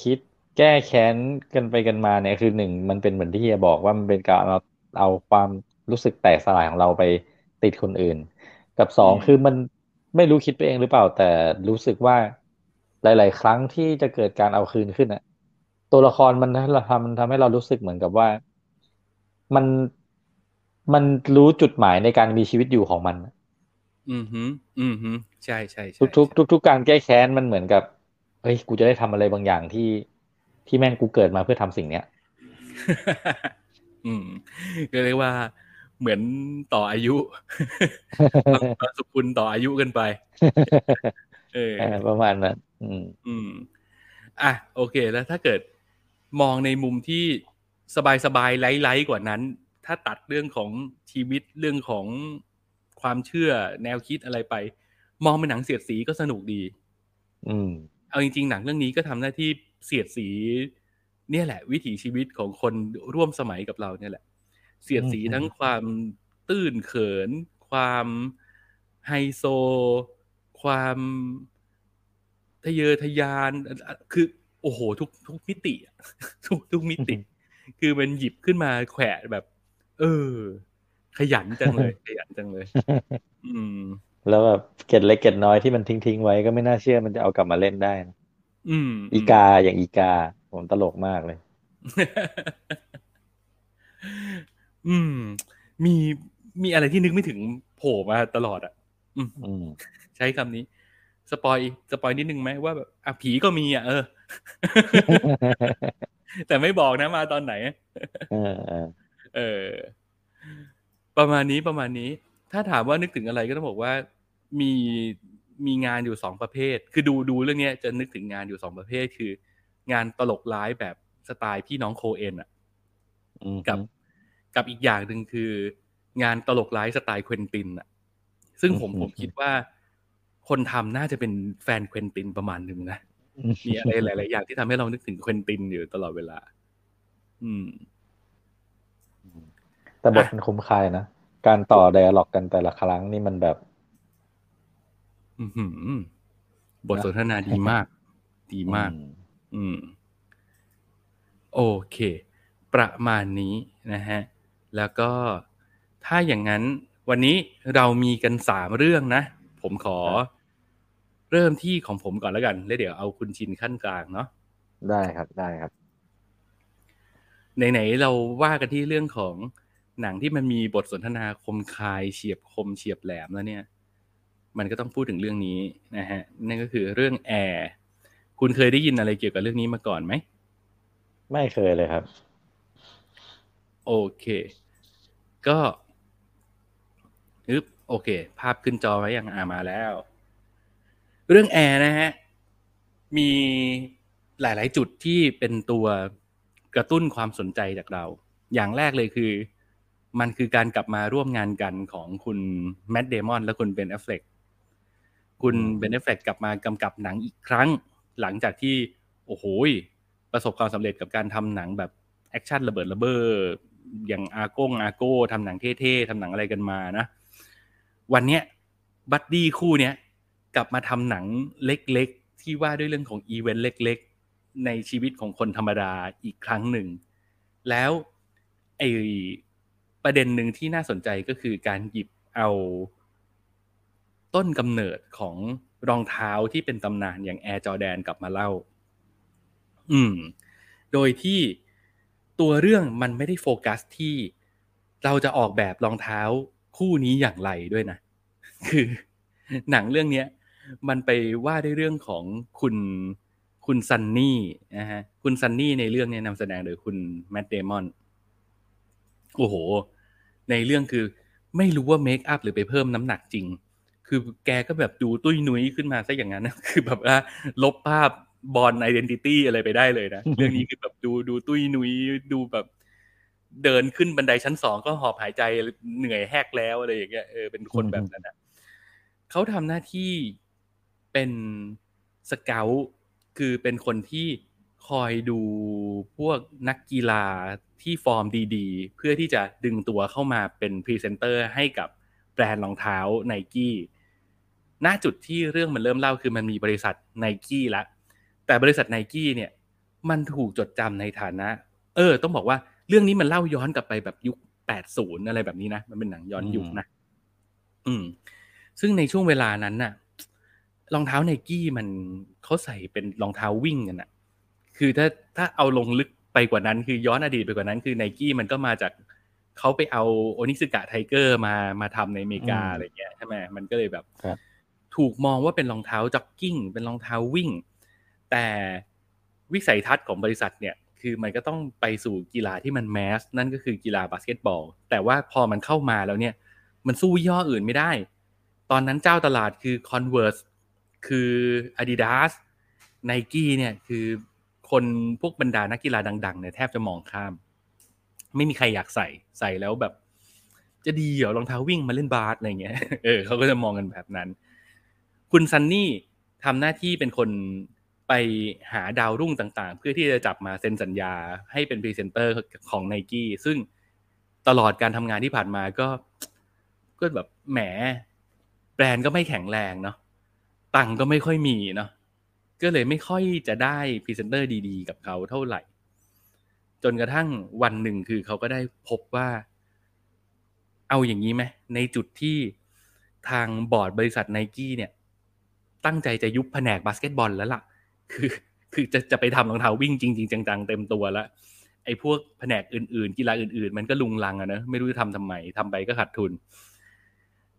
คิดแก้แค้นกันไปกันมาเนี่ยคือหนึ่งมันเป็นเหมือนที่เฮียบอกว่ามันเป็นการเอาเอาความรู้สึกแตกสลายของเราไปติดคนอื่น กับสองอืมคือมันไม่รู้คิดไปเองหรือเปล่า แต่รู้สึกว่าหลาย ๆ ครั้งที่จะเกิดการเอาคืนขึ้นอะ ตัวละครมันเราทำมันทำให้เรารู้สึกเหมือนกับว่ามันมันรู้จุดหมายในการมีชีวิตอยู่ของมัน อืมฮึอืมฮึใช่ใช่ใช่ทุกทุกทุกทุกการแก้แค้นมันเหมือนกับเฮ้ยกูจะได้ทำอะไรบางอย่างที่ที่แม่งกูเกิดมาเพื่อทำสิ่งเนี้ย อืมก็เรียกว่าเหมือนต่ออายุบางสุคุณต่ออายุกันไปเออเออประมาณนั้นอืม อืม อะ โอเค แล้วถ้าเกิดมองในมุมที่สบายสบายๆไลท์ๆกว่านั้น ถ้าตัดเรื่องของชีวิตเรื่องของ ความเชื่อแนวคิดอะไรไป มองเป็นหนังเสียดสีก็สนุกดี อืม เอาจริง ๆ หนังเรื่องนี้ก็ทำหน้าที่เสียดสี เนี่ยแหละ วิถีชีวิตของคนร่วมสมัยกับเราเนี่ยแหละ เสียดสีอืมทั้งความตื้นเขิน ความไฮโซ ความทะเยอทะยาน คือ โอ้โห ทุกทุกมิติอะทุกทุกมิติ คือมันหยิบขึ้นมาแขวะแบบ เออ ขยันจังเลยขยันจังเลย อืม แล้วแบบเกร็ดเล็กเกร็ดน้อยที่มันทิ้งทิ้งๆไว้ก็ไม่น่าเชื่อมันจะเอากลับมาเล่นได้นะอืม อีกาอย่างอีกา ผมตลกมากเลย อืม มีมีอะไรที่นึกไม่ถึงโผล่มาตลอดอะ อืมอืมใช้คำนี้ spoil spoil นิดนึงไหมว่าแบบอะผีก็มีอะเออ แต่ไม่บอกนะมาตอนไหน เออเออเออ ประมาณนี้ประมาณนี้ ถ้าถามว่านึกถึงอะไรก็ต้องบอกว่ามีมีงานอยู่สองประเภท คือดูดูเรื่องเนี้ยจะนึกถึงงานอยู่สองประเภท คืองานตลกร้ายแบบสไตล์พี่น้องโคเอนอะอืมกับกับอีกอย่างหนึ่งคืองานตลกร้ายสไตล์เควนตินอะ ซึ่งผมผมคิดว่า คนทำน่าจะเป็นแฟนเควนตินประมาณหนึ่งนะมีอะไรหลาย ๆ อย่างที่ทำให้เรานึกถึงเควนตินอยู่ตลอดเวลา อืม แต่บทมันคุ้มค่ายนะ การต่อไดอะล็อกกันแต่ละครั้งนี่มันแบบอือหือบทสนทนาดีมาก ดีมากอืมอืม โอเค ประมาณนี้นะฮะ แล้วก็ถ้าอย่างนั้น วันนี้เรามีกันสามเรื่องนะ ผมขอ เริ่มที่ของผมก่อนแล้วกัน แล้วเดี๋ยวเอาคุณชินขั้นกลางเนาะได้ครับได้ครับไหนๆเราว่ากันที่เรื่องของ หนังที่มันมีบทสนทนาคมคายเฉียบคมเฉียบแหลมแล้วเนี่ย มันก็ต้องพูดถึงเรื่องนี้นะฮะนั่นก็คือเรื่องแอร์คุณเคยได้ยินอะไรเกี่ยวกับเรื่องนี้มาก่อนไหมไม่เคยเลยครับ โอเค ก็อึบโอเค ภาพขึ้นจอไว้ยังอามาแล้ว เรื่องแอร์นะฮะ มีหลาย ๆ จุดที่เป็นตัวกระตุ้นความสนใจจากเรา อย่างแรกเลยคือ มันคือการกลับมาร่วมงานกันของคุณแมตต์ เดมอนและคุณเบนแอฟเฟลกคุณเบนแอฟเฟลกกลับมากำกับหนังอีกครั้ง หลังจากที่ โอ้โหยประสบความสำเร็จกับการทำหนังแบบแอคชั่นระเบิดระเบ้ออย่างอาโก้งอาโก้ทำหนังเท่ๆทำหนังอะไรกันมานะ วันเนี้ยbuddy คู่เนี้ยกลับมาทำหนังเล็กๆ ที่ว่าด้วยเรื่องของอีเวนต์เล็กๆ ในชีวิตของคนธรรมดาอีกครั้งหนึ่ง แล้วไอ ประเด็นหนึ่งที่น่าสนใจก็คือการหยิบเอาต้นกำเนิดของรองเท้าที่เป็นตำนานอย่าง Air Jordan กลับมาเล่า อืม โดยที่ตัวเรื่องมันไม่ได้โฟกัสที่เราจะออกแบบรองเท้าคู่นี้อย่างไรด้วยนะ คือหนังเรื่องนี้มันไปว่าด้วยเรื่องของคุณคุณซันนี่นะฮะ คุณซันนี่ในเรื่องนี้นำแสดงโดยคุณแมตต์ เดมอน โอ้โห ในเรื่องคือไม่รู้ว่า makeup หรือไปเพิ่มน้ำหนักจริง คือแกก็แบบดูตุ้ยนุ้ยขึ้นมาซะอย่างนั้นนะคือแบบว่าลบภาพ Bourne Identity อะไรไปได้เลยนะ เรื่องนี้คือแบบดูดูตุ้ยนุ้ยดูแบบเดินขึ้นบันไดชั้นสองก็หอบหายใจเหนื่อยแฮกแล้วอะไรอย่างเงี้ยเออเป็นคนแบบนั้นนะเขาทำหน้าที่เป็น scout คือเป็นคนที่คอยดูพวกนักกีฬา ที่ฟอร์มดีๆ เพื่อที่จะดึงตัวเข้ามาเป็นพรีเซนเตอร์ให้กับแบรนด์รองเท้าไนกี้ณจุดที่เรื่องมันเริ่มเล่าคือมันมีบริษัทไนกี้ละแต่บริษัทไนกี้เนี่ยมันถูกจดจำในฐานะ เออ ต้องบอกว่าเรื่องนี้มันเล่าย้อนกลับไปแบบยุคแปดศูนย์อะไรแบบนี้นะ มันเป็นหนังย้อนยุคนะ อืม ซึ่งในช่วงเวลานั้นน่ะ รองเท้าไนกี้มันเขาใส่เป็นรองเท้าวิ่งกันน่ะ คือถ้าถ้าเอาลงลึก ไปกว่านั้นคือย้อนอดีตไปกว่านั้นคือไนกี้มันก็มาจากเขาไปเอา Onitsuka Tiger มามาทำในอเมริกาอะไรเงี้ยใช่ไหมมันก็เลยแบบครับถูกมองว่าเป็นรองเท้าจ็อกกิ้ง เป็นรองเท้าวิ่ง แต่วิสัยทัศน์ของบริษัทเนี่ย คือมันก็ต้องไปสู่กีฬาที่มันแมส นั่นก็คือกีฬาบาสเกตบอล แต่ว่าพอมันเข้ามาแล้วเนี่ย มันสู้ยี่ห้ออื่นไม่ได้ ตอนนั้นเจ้าตลาดคือ Converse คือ Adidas Nike เนี่ยคือ คนพวกบรรดานักกีฬาดังๆเนี่ยแทบจะมองข้าม ไม่มีใครอยากใส่ใส่แล้วแบบ จะดีเหรอรองเท้าวิ่งมาเล่นบาสอะไรเงี้ยเออเขาก็จะมองกันแบบนั้น คุณซันนี่ทำหน้าที่เป็นคนไปหาดาวรุ่งต่างๆ เพื่อที่จะจับมาเซ็นสัญญาให้เป็นพรีเซนเตอร์ของไนกี้ซึ่งตลอดการทำงานที่ผ่านมาก็ ก็แบบแหม แบรนด์ก็ไม่แข็งแรงเนาะตังก็ไม่ค่อยมีเนาะ ก็เลยไม่ค่อยจะได้พรีเซนเตอร์ดีๆ กับเขาเท่าไหร่ จนกระทั่งวันหนึ่งคือเขาก็ได้พบว่า เอาอย่างนี้ไหมในจุดที่ทางบอร์ดบริษัทไนกี้เนี่ย ตั้งใจจะยุบแผนกบาสเกตบอลแล้วล่ะ คือคือจะจะไปทำรองเท้าวิ่งจริง ๆ จังๆ เต็มตัวแล้วไอ้พวกแผนกอื่นๆ กีฬาอื่นๆ มันก็ลุงลังอะนะไม่รู้จะทำทำไมทำไปก็ขาดทุน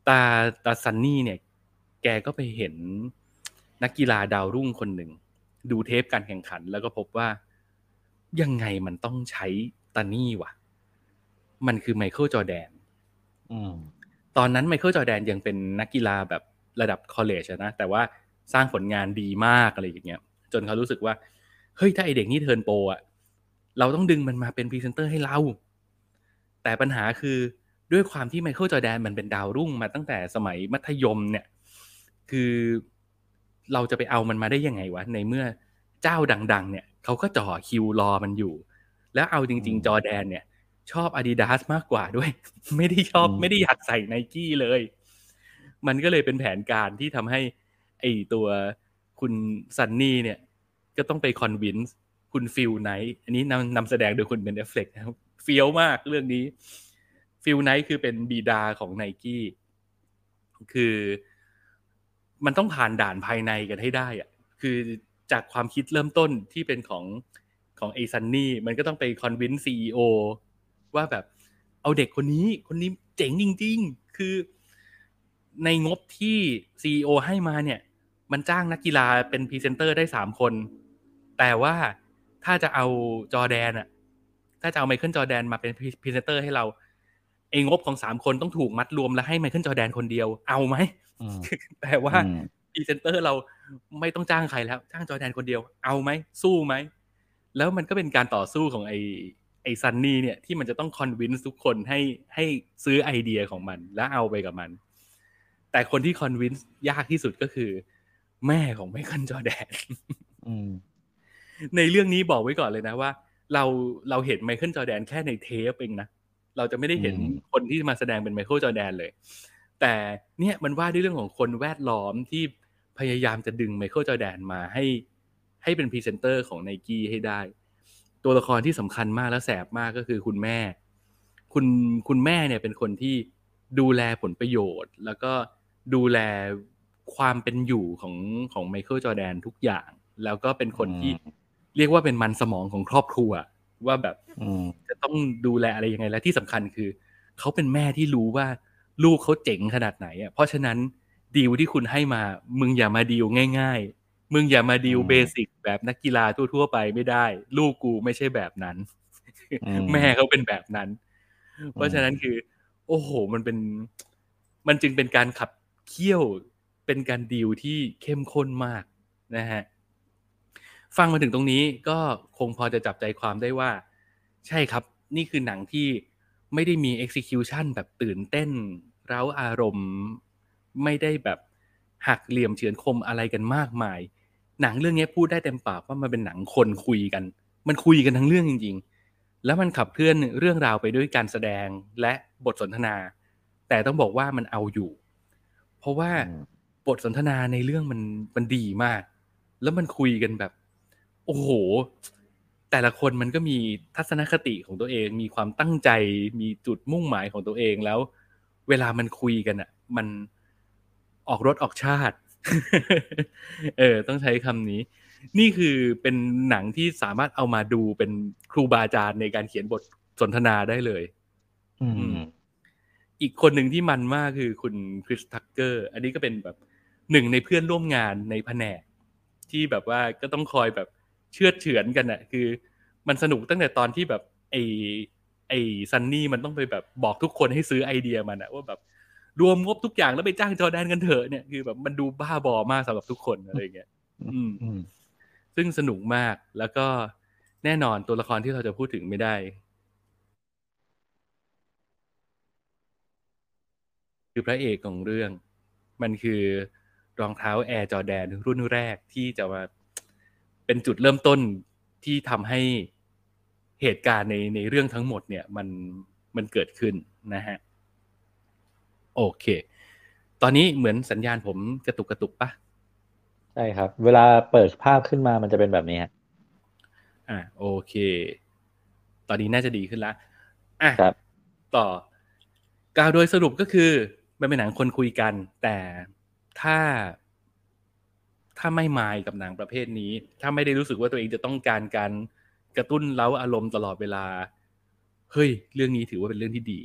ตาตาซันนี่เนี่ย แกก็ไปเห็น นักกีฬาดาวรุ่งคนหนึ่ง ดูเทปการแข่งขัน แล้วก็พบว่ายังไงมันต้องใช้ตานี่วะมันคือไมเคิลจอร์แดนอืมตอนนั้นไมเคิลจอร์แดนยังเป็นนักกีฬาแบบระดับ college นะแต่ว่าสร้างผลงานดีมากอะไรอย่างเงี้ย จนเขารู้สึกว่า เฮ้ย ถ้าไอเด็กนี่ turn pro อะเราต้องดึงมันมาเป็นพรีเซนเตอร์ให้เรา แต่ปัญหาคือด้วยความที่ไมเคิลจอร์แดนมันเป็นดาวรุ่งมาตั้งแต่สมัยมัธยมเนี่ย คือ เราจะไปเอามันมาได้ยังไงวะในเมื่อเจ้าดัง ๆ เนี่ยเขาก็จ่อคิวรอมันอยู่ แล้วเอาจริงอืมๆจอร์แดนเนี่ย ชอบ Adidas มากกว่าด้วย ไม่ได้ชอบอืมไม่ได้อยากใส่ไนกี้เลย มันก็เลยเป็นแผนการที่ทำให้ไอตัวคุณซันนี่เนี่ย ก็ต้องไป convince คุณฟิลไนท์อันนี้นำนำแสดงโดยคุณเบนแอฟเฟล็กนะครับเฟี้ยวมากเรื่องนี้ฟิลไนท์คือเป็นบิดาของไนกี้คือ มันต้องผ่านด่านภายในกันให้ได้อะคือจากความคิดเริ่มต้นที่เป็นของของไอซันนี่มันก็ต้องไป convince CEO ว่าแบบเอาเด็กคนนี้คนนี้เจ๋งจริง ๆ คือในงบที่ CEO ให้มาเนี่ย มันจ้างนักกีฬาเป็นพรีเซนเตอร์ได้สามคน แต่ว่าถ้าจะเอาจอร์แดนอะถ้าจะเอาไมเคิลจอร์แดนมาเป็นพรีเซนเตอร์ให้เรา เอางบของสามคนต้องถูกมัดรวมแล้วให้ไมเคิลจอร์แดนคนเดียว เอาไหม แต่ว่าอืมพรีเซนเตอร์เราไม่ต้องจ้างใครแล้ว จ้างจอร์แดนคนเดียว เอาไหม สู้ไหม แล้วมันก็เป็นการต่อสู้ของไอไอซันนี่เนี่ยที่มันจะต้อง convince ทุกคนให้ให้ซื้อไอเดียของมัน แล้วเอาไปกับมัน แต่คนที่ convince ยากที่สุดก็คือ แม่ของไมเคิลจอร์แดนอืมในเรื่องนี้บอกไว้ก่อนเลยนะว่า เราเราเห็นไมเคิลจอร์แดนแค่ในเทปเองนะเราจะไม่ได้เห็นอืมคนที่มาแสดงเป็นไมเคิลจอร์แดนเลย แต่เนี่ยมันว่าด้วยเรื่องของคนแวดล้อมที่พยายามจะดึงไมเคิลจอร์แดนมาให้ให้เป็นพรีเซนเตอร์ของไนกี้ให้ได้ ตัวละครที่สำคัญมากและแสบมากก็คือคุณแม่ คุณคุณแม่เนี่ยเป็นคนที่ดูแลผลประโยชน์ แล้วก็ดูแลความเป็นอยู่ของของไมเคิลจอร์แดนทุกอย่าง แล้วก็เป็นคนที่อืมเรียกว่าเป็นมันสมองของครอบครัว ว่าแบบอืมจะต้องดูแลอะไรยังไงและที่สำคัญคือ เขาเป็นแม่ที่รู้ว่า ลูกเขาเจ๋งขนาดไหนอะเพราะฉะนั้นดีลที่คุณให้มา มึงอย่ามาดีลง่าย ๆ มึงอย่ามาดีลอืม basic แบบนักกีฬาทั่ว ๆ ไปไม่ได้ ลูกกูไม่ใช่แบบนั้นอืมแม่เขาเป็นแบบนั้น เพราะฉะนั้นคือ โอ้โห มันเป็น มันจึงเป็นการขับเคี่ยวเป็นการดีลที่เข้มข้นมากนะฮะฟังมาถึงตรงนี้ก็คงพอจะจับใจความได้ว่า ใช่ครับ นี่คือหนังที่ไม่ได้มี execution แบบตื่นเต้น เร้าอารมณ์ไม่ได้แบบหักเหลี่ยมเฉือนคมอะไรกันมากมาย หนังเรื่องนี้พูดได้เต็มปากว่ามันเป็นหนังคนคุยกัน มันคุยกันทั้งเรื่องจริง ๆ แล้วมันขับเคลื่อนเรื่องราวไปด้วยการแสดงและบทสนทนา แต่ต้องบอกว่ามันเอาอยู่ เพราะว่าบทสนทนาในเรื่องมันมันดีมาก แล้วมันคุยกันแบบ โอ้โห แต่ละคนมันก็มีทัศนคติของตัวเอง มีความตั้งใจ มีจุดมุ่งหมายของตัวเองแล้ว เวลามันคุยกันอะ มันออกรถออกชาติ เออ ต้องใช้คำนี้ นี่คือเป็นหนังที่สามารถเอามาดูเป็นครูบาอาจารย์ในการเขียนบทสนทนาได้เลย อืมอีกคนหนึ่งที่มันมากคือคุณคริสทักเกอร์ อันนี้ก็เป็นแบบหนึ่งในเพื่อนร่วมงานในแผนก ที่แบบว่าก็ต้องคอยแบบเชื่อดเฉือนกันอะคือ มันสนุกตั้งแต่ตอนที่แบบไอ้ ไอ้ซันนี่มันต้องไปแบบบอกทุกคนให้ซื้อไอเดียมันอะว่าแบบรวมงบทุกอย่างแล้วไปจ้างจอร์แดนกันเถอะเนี่ยคือแบบมันดูบ้าบอมากสำหรับทุกคนอะไรอย่างเงี้ยอืมอืมซึ่งสนุกมากแล้วก็แน่นอนตัวละครที่เราจะพูดถึงไม่ได้ คือพระเอกของเรื่อง มันคือรองเท้าแอร์จอแดนรุ่นแรกที่จะมาเป็นจุดเริ่มต้นที่ทำให้ เหตุการณ์ในในเรื่องทั้งหมดเนี่ยมันมันเกิดขึ้นนะฮะโอเค ตอนนี้เหมือนสัญญาณผมกระตุกกระตุกปะใช่ครับ เวลาเปิดภาพขึ้นมามันจะเป็นแบบนี้ฮะอะโอเค ตอนนี้น่าจะดีขึ้นละอะครับ ต่อกล่าวโดยสรุปก็คือมันเป็นหนังคนคุยกัน แต่ถ้าถ้าไม่มายกับหนังประเภทนี้ ถ้าไม่ได้รู้สึกว่าตัวเองจะต้องการการ กระตุ้นเล้าอารมณ์ตลอดเวลา เฮ้ย เรื่องนี้ถือว่าเป็นเรื่องที่ดี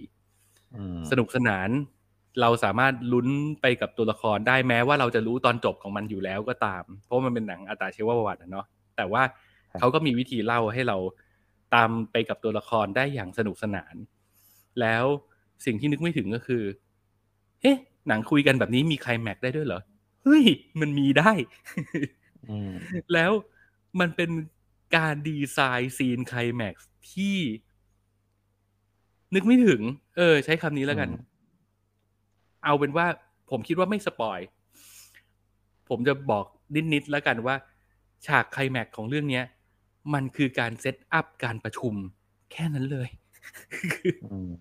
อืมสนุกสนาน เราสามารถลุ้นไปกับตัวละครได้แม้ว่าเราจะรู้ตอนจบของมันอยู่แล้วก็ตาม เพราะมันเป็นหนังอัตราชีวประวัติอะเนาะแต่ว่าเขาก็มีวิธีเล่าให้เราตามไปกับตัวละครได้อย่างสนุกสนาน แล้วสิ่งที่นึกไม่ถึงก็คือเฮ้หนังคุยกันแบบนี้มีใครแม็กได้ด้วยเหรอเฮ้ยมันมีได้อืมแล้วมันเป็น การดีไซน์ scene ไคลแม็กซ์ที่ นึกไม่ถึง เออ ใช้คำนี้แล้วกันอืมเอาเป็นว่าผมคิดว่าไม่ spoil ผมจะบอกนิดๆแล้วกันว่า ฉากไคลแม็กซ์ของเรื่องเนี้ยมันคือการ set up การประชุม แค่นั้นเลยอืม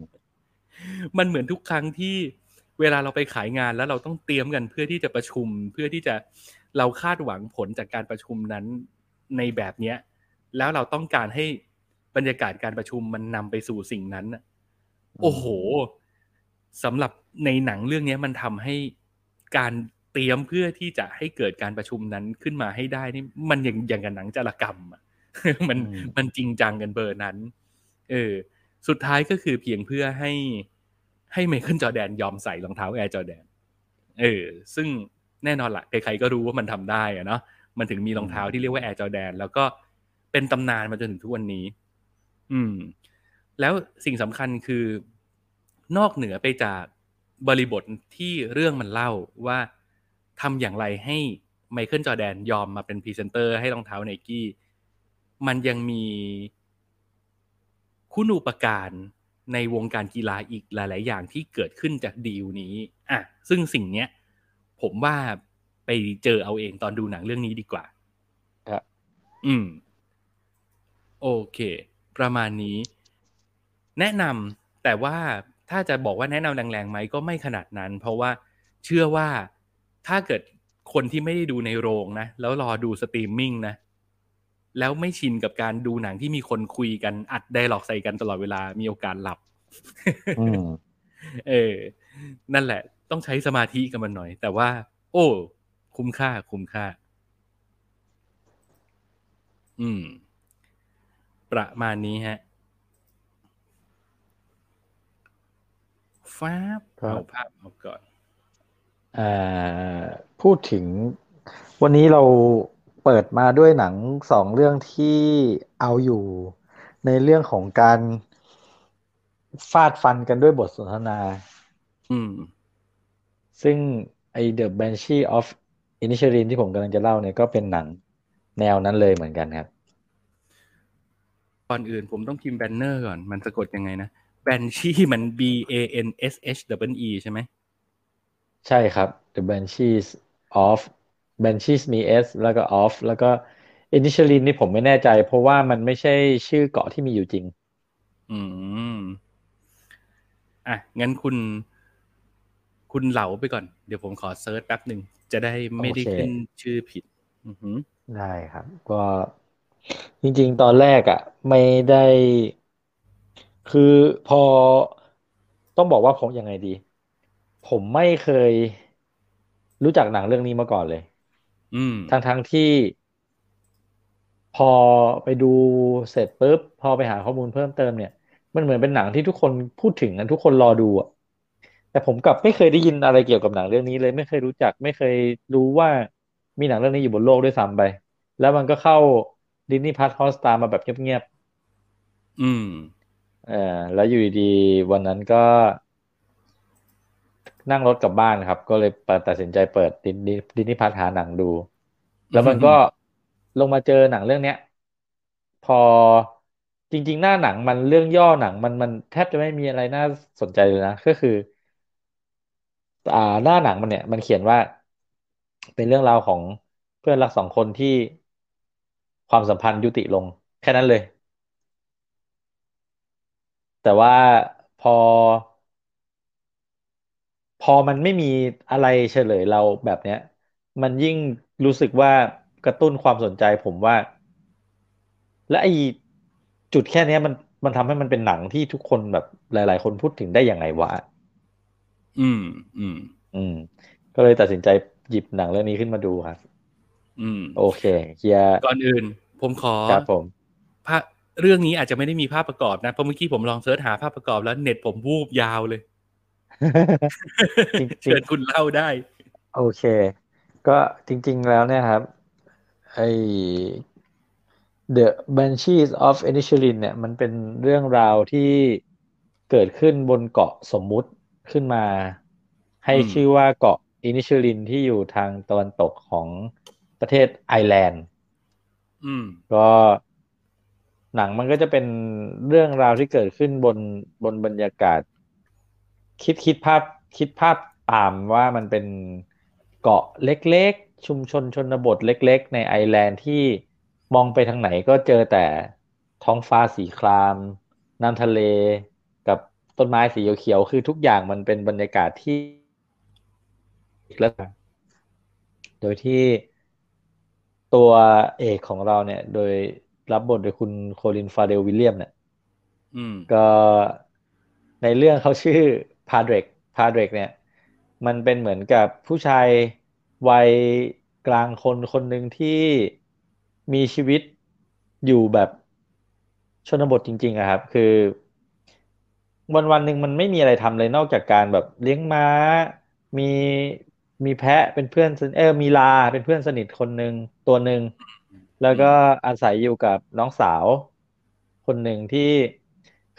มันเหมือนทุกครั้งที่เวลาเราไปขายงานแล้วเราต้องเตรียมกันเพื่อที่จะประชุม เพื่อที่จะเราคาดหวังผลจากการประชุมนั้นในแบบเนี้ย แล้วเราต้องการให้บรรยากาศการประชุมมันนำไปสู่สิ่งนั้นน่ะโอ้โหสำหรับในหนังเรื่องนี้มันทำให้การเตรียมเพื่อที่จะให้เกิดการประชุมนั้นขึ้นมาให้ได้นี่มันอย่างอย่างกับหนังจารกรรมอะมันอืมมันจริงจังกันเบอร์นั้น เออ สุดท้ายก็คือเพียงเพื่อให้ให้ไมเคิลจอร์แดนยอมใส่รองเท้าแอร์จอร์แดน เออ ซึ่งแน่นอนละใครๆก็รู้ว่ามันทำได้อะเนาะ มันถึงมีรองเท้าที่เรียกว่าแอร์จอร์แดน แล้วก็ เป็นตำนานมาจนถึงทุกวันนี้ อืม แล้วสิ่งสำคัญคือนอกเหนือไปจากบริบทที่เรื่องมันเล่าว่าทำอย่างไรให้ไมเคิลจอร์แดนยอมมาเป็นพรีเซนเตอร์ให้รองเท้าไนกี้มันยังมีคุณูปการในวงการกีฬาอีกหลาย ๆ อย่างที่เกิดขึ้นจากดีลนี้ อะ ซึ่งสิ่งเนี้ย ผมว่าไปเจอเอาเองตอนดูหนังเรื่องนี้ดีกว่า ครับ อืม โอเค ประมาณนี้ แนะนำแต่ว่าถ้าจะบอกว่าแนะนำแรงๆไหมก็ไม่ขนาดนั้น เพราะว่าเชื่อว่าถ้าเกิดคนที่ไม่ได้ดูในโรงนะ แล้วรอดูสตรีมมิ่งนะ แล้วไม่ชินกับการดูหนังที่มีคนคุยกันอัดไดร็อกใส่กันตลอดเวลามีโอกาสหลับอืมเออ นั่นแหละ ต้องใช้สมาธิกับมันหน่อย แต่ว่า โอ้ คุ้มค่า คุ้มค่า อืม ประมาณนี้ฮะฟ้าบครับเอาภาพเอาก่อนอ่าพูดถึงวันนี้เราเปิดมาด้วยหนังสองเรื่องที่เอาอยู่ในเรื่องของการฟาดฟันกันด้วยบทสนทนา อืม ซึ่งไอ The Banshee of Inisherin ที่ผมกำลังจะเล่าเนี่ยก็เป็นหนังแนวนั้นเลยเหมือนกันครับ ก่อนอื่นผมต้องพิมพ์แบนเนอร์ก่อน มันสะกดยังไงนะแบนชี่มัน B A N S H W E ใช่ไหม ใช่ครับ The Banshees of Banshees มี S แล้วก็ of แล้วก็ Inisherin นี่ผมไม่แน่ใจ เพราะว่ามันไม่ใช่ชื่อเกาะที่มีอยู่จริง อืม อะ งั้นคุณ คุณเหลาไปก่อน เดี๋ยวผมขอเซิร์ชแป๊บหนึ่ง จะได้ไม่ได้โอเคขึ้นชื่อผิด อือหือได้ครับ ก็ จริงๆ ตอนแรกอะ ไม่ได้ คือพอต้องบอกว่าผมยังไงดี ผมไม่เคยรู้จักหนังเรื่องนี้มาก่อนเลย อืม ทั้งทั้งที่ พอไปดูเสร็จปุ๊บ พอไปหาข้อมูลเพิ่มเติมเนี่ย มันเหมือนเป็นหนังที่ทุกคนพูดถึงกันทุกคนรอดูอะแต่ผมกลับไม่เคยได้ยินอะไรเกี่ยวกับหนังเรื่องนี้เลย ไม่เคยรู้จัก ไม่เคยรู้ว่ามีหนังเรื่องนี้อยู่บนโลกด้วยซ้ำไป แล้วมันก็เข้า ดิสนีย์พลัสฮอตสตาร์มาแบบเงียบอืมๆเออแล้วอยู่ดีๆวันนั้นก็นั่งรถกลับบ้านครับ ก็เลยเปิดตัดสินใจเปิดดิสนีย์ดิสนีย์พลัสหาหนังดู แล้วมันก็ลงมาเจอหนังเรื่องเนี้ย พอจริง ๆ หน้าหนังมันเรื่องย่อหนังมันมันแทบจะไม่มีอะไรน่าสนใจเลยนะก็คืออ่าหน้าหนังมันเนี่ย มันเขียนว่า เป็นเรื่องราวของเพื่อนรักสองคนที่ ความสัมพันธ์ยุติลง แค่นั้นเลย แต่ว่าพอ พอมันไม่มีอะไรเฉลยเราแบบเนี้ย มันยิ่งรู้สึกว่ากระตุ้นความสนใจผมว่า และไอ้จุดแค่เนี้ยมันมันทำให้มันเป็นหนังที่ทุกคนแบบหลาย ๆ คนพูดถึงได้ยังไงวะ อืม อืม อืม ก็เลยตัดสินใจหยิบหนังเรื่องนี้ขึ้นมาดูครับ อืม โอเคเฮียก่อนอื่น ผมขอครับผมภาพเรื่องนี้อาจจะไม่ได้มีภาพประกอบนะเพราะเมื่อกี้ผมลองเสิร์ชหาภาพประกอบแล้วเน็ตผมวูบยาวเลยจริงๆเชิญคุณเล่าได้ โอเค ก็จริง ๆ แล้วเนี่ยครับไอ้ The Banshees of Inisherin เนี่ยมันเป็นเรื่องราวที่เกิดขึ้นบนเกาะสมมุติขึ้นมา ให้อืมชื่อว่าเกาะอินิชลินที่อยู่ทางตะวันตกของประเทศไอร์แลนด์อืม ก็หนังมันก็จะเป็นเรื่องราวที่เกิดขึ้นบนบนบรรยากาศ คิดคิดภาพคิดภาพตามว่ามันเป็นเกาะเล็กๆ ชุมชนชนบทเล็ก ๆ ในไอแลนด์ที่มองไปทางไหนก็เจอแต่ท้องฟ้าสีครามน้ำทะเลกับต้นไม้สีเขียวๆคือทุกอย่างมันเป็นบรรยากาศที่แล้วโดยที่ ตัวเอกของเราเนี่ย โดยรับบทโดยคุณโคลินฟาเดลวิลเลียมเนี่ยอืมก็ในเรื่องเขาชื่อพาเดรกพาเดรกเนี่ย มันเป็นเหมือนกับผู้ชายวัยกลางคนคนหนึ่งที่มีชีวิตอยู่แบบชนบทจริง ๆอะครับ คือ วันวันหนึ่งมันไม่มีอะไรทำเลยนอกจากการแบบเลี้ยงม้า มี มีแพะเป็นเพื่อนสนิทเออมีลาเป็นเพื่อนสนิทคนหนึ่งตัวหนึ่งแล้วก็อาศัยอยู่กับน้องสาว คนหนึ่งที่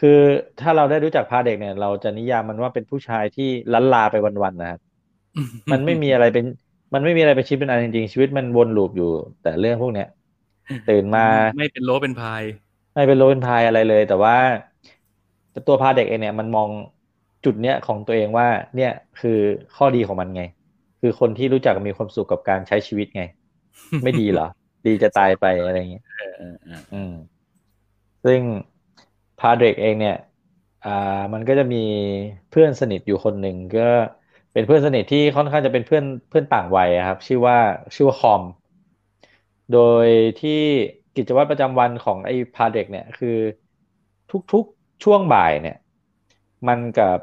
คือถ้าเราได้รู้จักพาเด็กเนี่ย เราจะนิยามมันว่าเป็นผู้ชายที่ลันลาไปวันๆนะครับมันไม่มีอะไรเป็นมันไม่มีอะไรเป็นชีวิตเป็นอันจริงๆชีวิตมันวนลูปอยู่ แต่เรื่องพวกเนี้ยตื่นมาไม่เป็นโลเป็นพาย ไม่เป็นโรเป็นพายอะไรเลย แต่ว่าตัวพาเด็กเองเนี่ยมันมองจุดเนี้ยของตัวเองว่า เนี่ยคือข้อดีของมันไง คือคนที่รู้จักมีความสุขกับการใช้ชีวิตไง ไม่ดีเหรอ ดีจะตายไปอะไรอย่างเงี้ยเออเออเอออืมซึ่งพาเด็กเองเนี่ย อ่า มันก็จะมีเพื่อนสนิทอยู่คนหนึ่งก็เป็นเพื่อนสนิทที่ค่อนข้างจะเป็นเพื่อนเพื่อนต่างวัยอะครับ ชื่อว่าชื่อว่าคอม โดยที่กิจวัตรประจำวันของไอ้พาเด็กเนี่ยคือทุกๆช่วงบ่ายเนี่ย มันกับ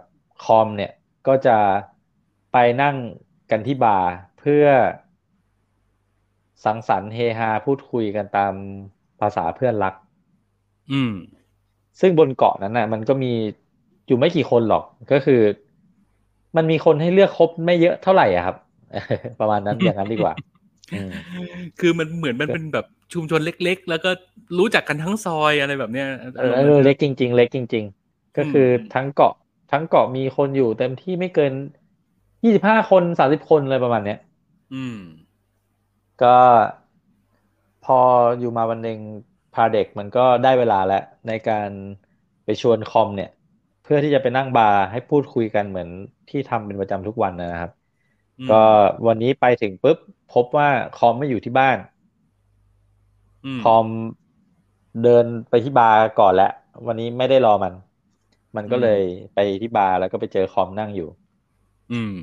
คอมเนี่ยก็จะไปนั่ง กันที่บาร์เพื่อ สังสรรค์เฮฮาพูดคุยกันตามภาษาเพื่อนรัก อืม ซึ่งบนเกาะนั้นน่ะ มันก็มีอยู่ไม่กี่คนหรอกก็คือ มันมีคนให้เลือกครบไม่เยอะเท่าไหร่อะครับ ประมาณนั้นอย่างนั้นดีกว่าอืมคือมันเหมือนมันเป็นแบบชุมชนเล็ก ๆ แล้วก็รู้จักกันทั้งซอยอะไรแบบเนี้ยเออเออเล็กจริง ๆ เล็กจริง ๆ ก็คืออมทั้งเกาะ ทั้งเกาะมีคนอยู่เต็มที่ไม่เกิน ยี่สิบห้าคนสามสิบคนเลยประมาณเนี้ย อืม ก็พออยู่มาวันหนึ่งพาเด็กมันก็ได้เวลาแล้ว ในการไปชวนคอมเนี่ย เพื่อที่จะไปนั่งบาร์ให้พูดคุยกันเหมือนที่ทำเป็นประจำทุกวันนะครับอืมก็วันนี้ไปถึงปุ๊บ พบว่าคอมไม่อยู่ที่บ้านอืมคอมเดินไปที่บาร์ก่อนแล้ววันนี้ไม่ได้รอมัน มันก็เลยไปที่บาร์แล้วก็ไปเจอคอมนั่งอยู่ อืม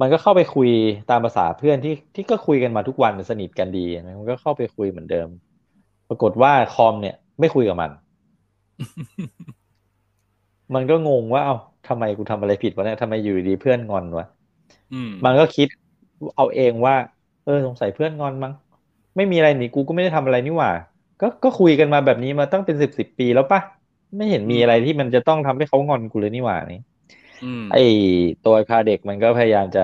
มันก็เข้าไปคุยตามภาษาเพื่อนที่ที่ก็คุยกันมาทุกวันสนิทกันดีนะมันก็เข้าไปคุยเหมือนเดิม ปรากฏว่าคอมเนี่ย ไม่คุยกับมัน มันก็งงว่า เอ้าทำไมกูทำอะไรผิดวะเนี่ยทำไมอยู่ดีเพื่อนงอนวะอืมมันก็คิดเอาเองว่า เออสงสัยเพื่อนงอนมั้งไม่มีอะไรนี่กูก็ไม่ได้ทำอะไรนี่หว่า ก็ก็คุยกันมาแบบนี้มาตั้งเป็นสิบสิบปีแล้วปะไม่เห็นมีอะไรที่มันจะต้องทำให้เขางอนกูเลยนี่หว่านี่อืม ไอ้ตัวพาเด็กมันก็พยายามจะ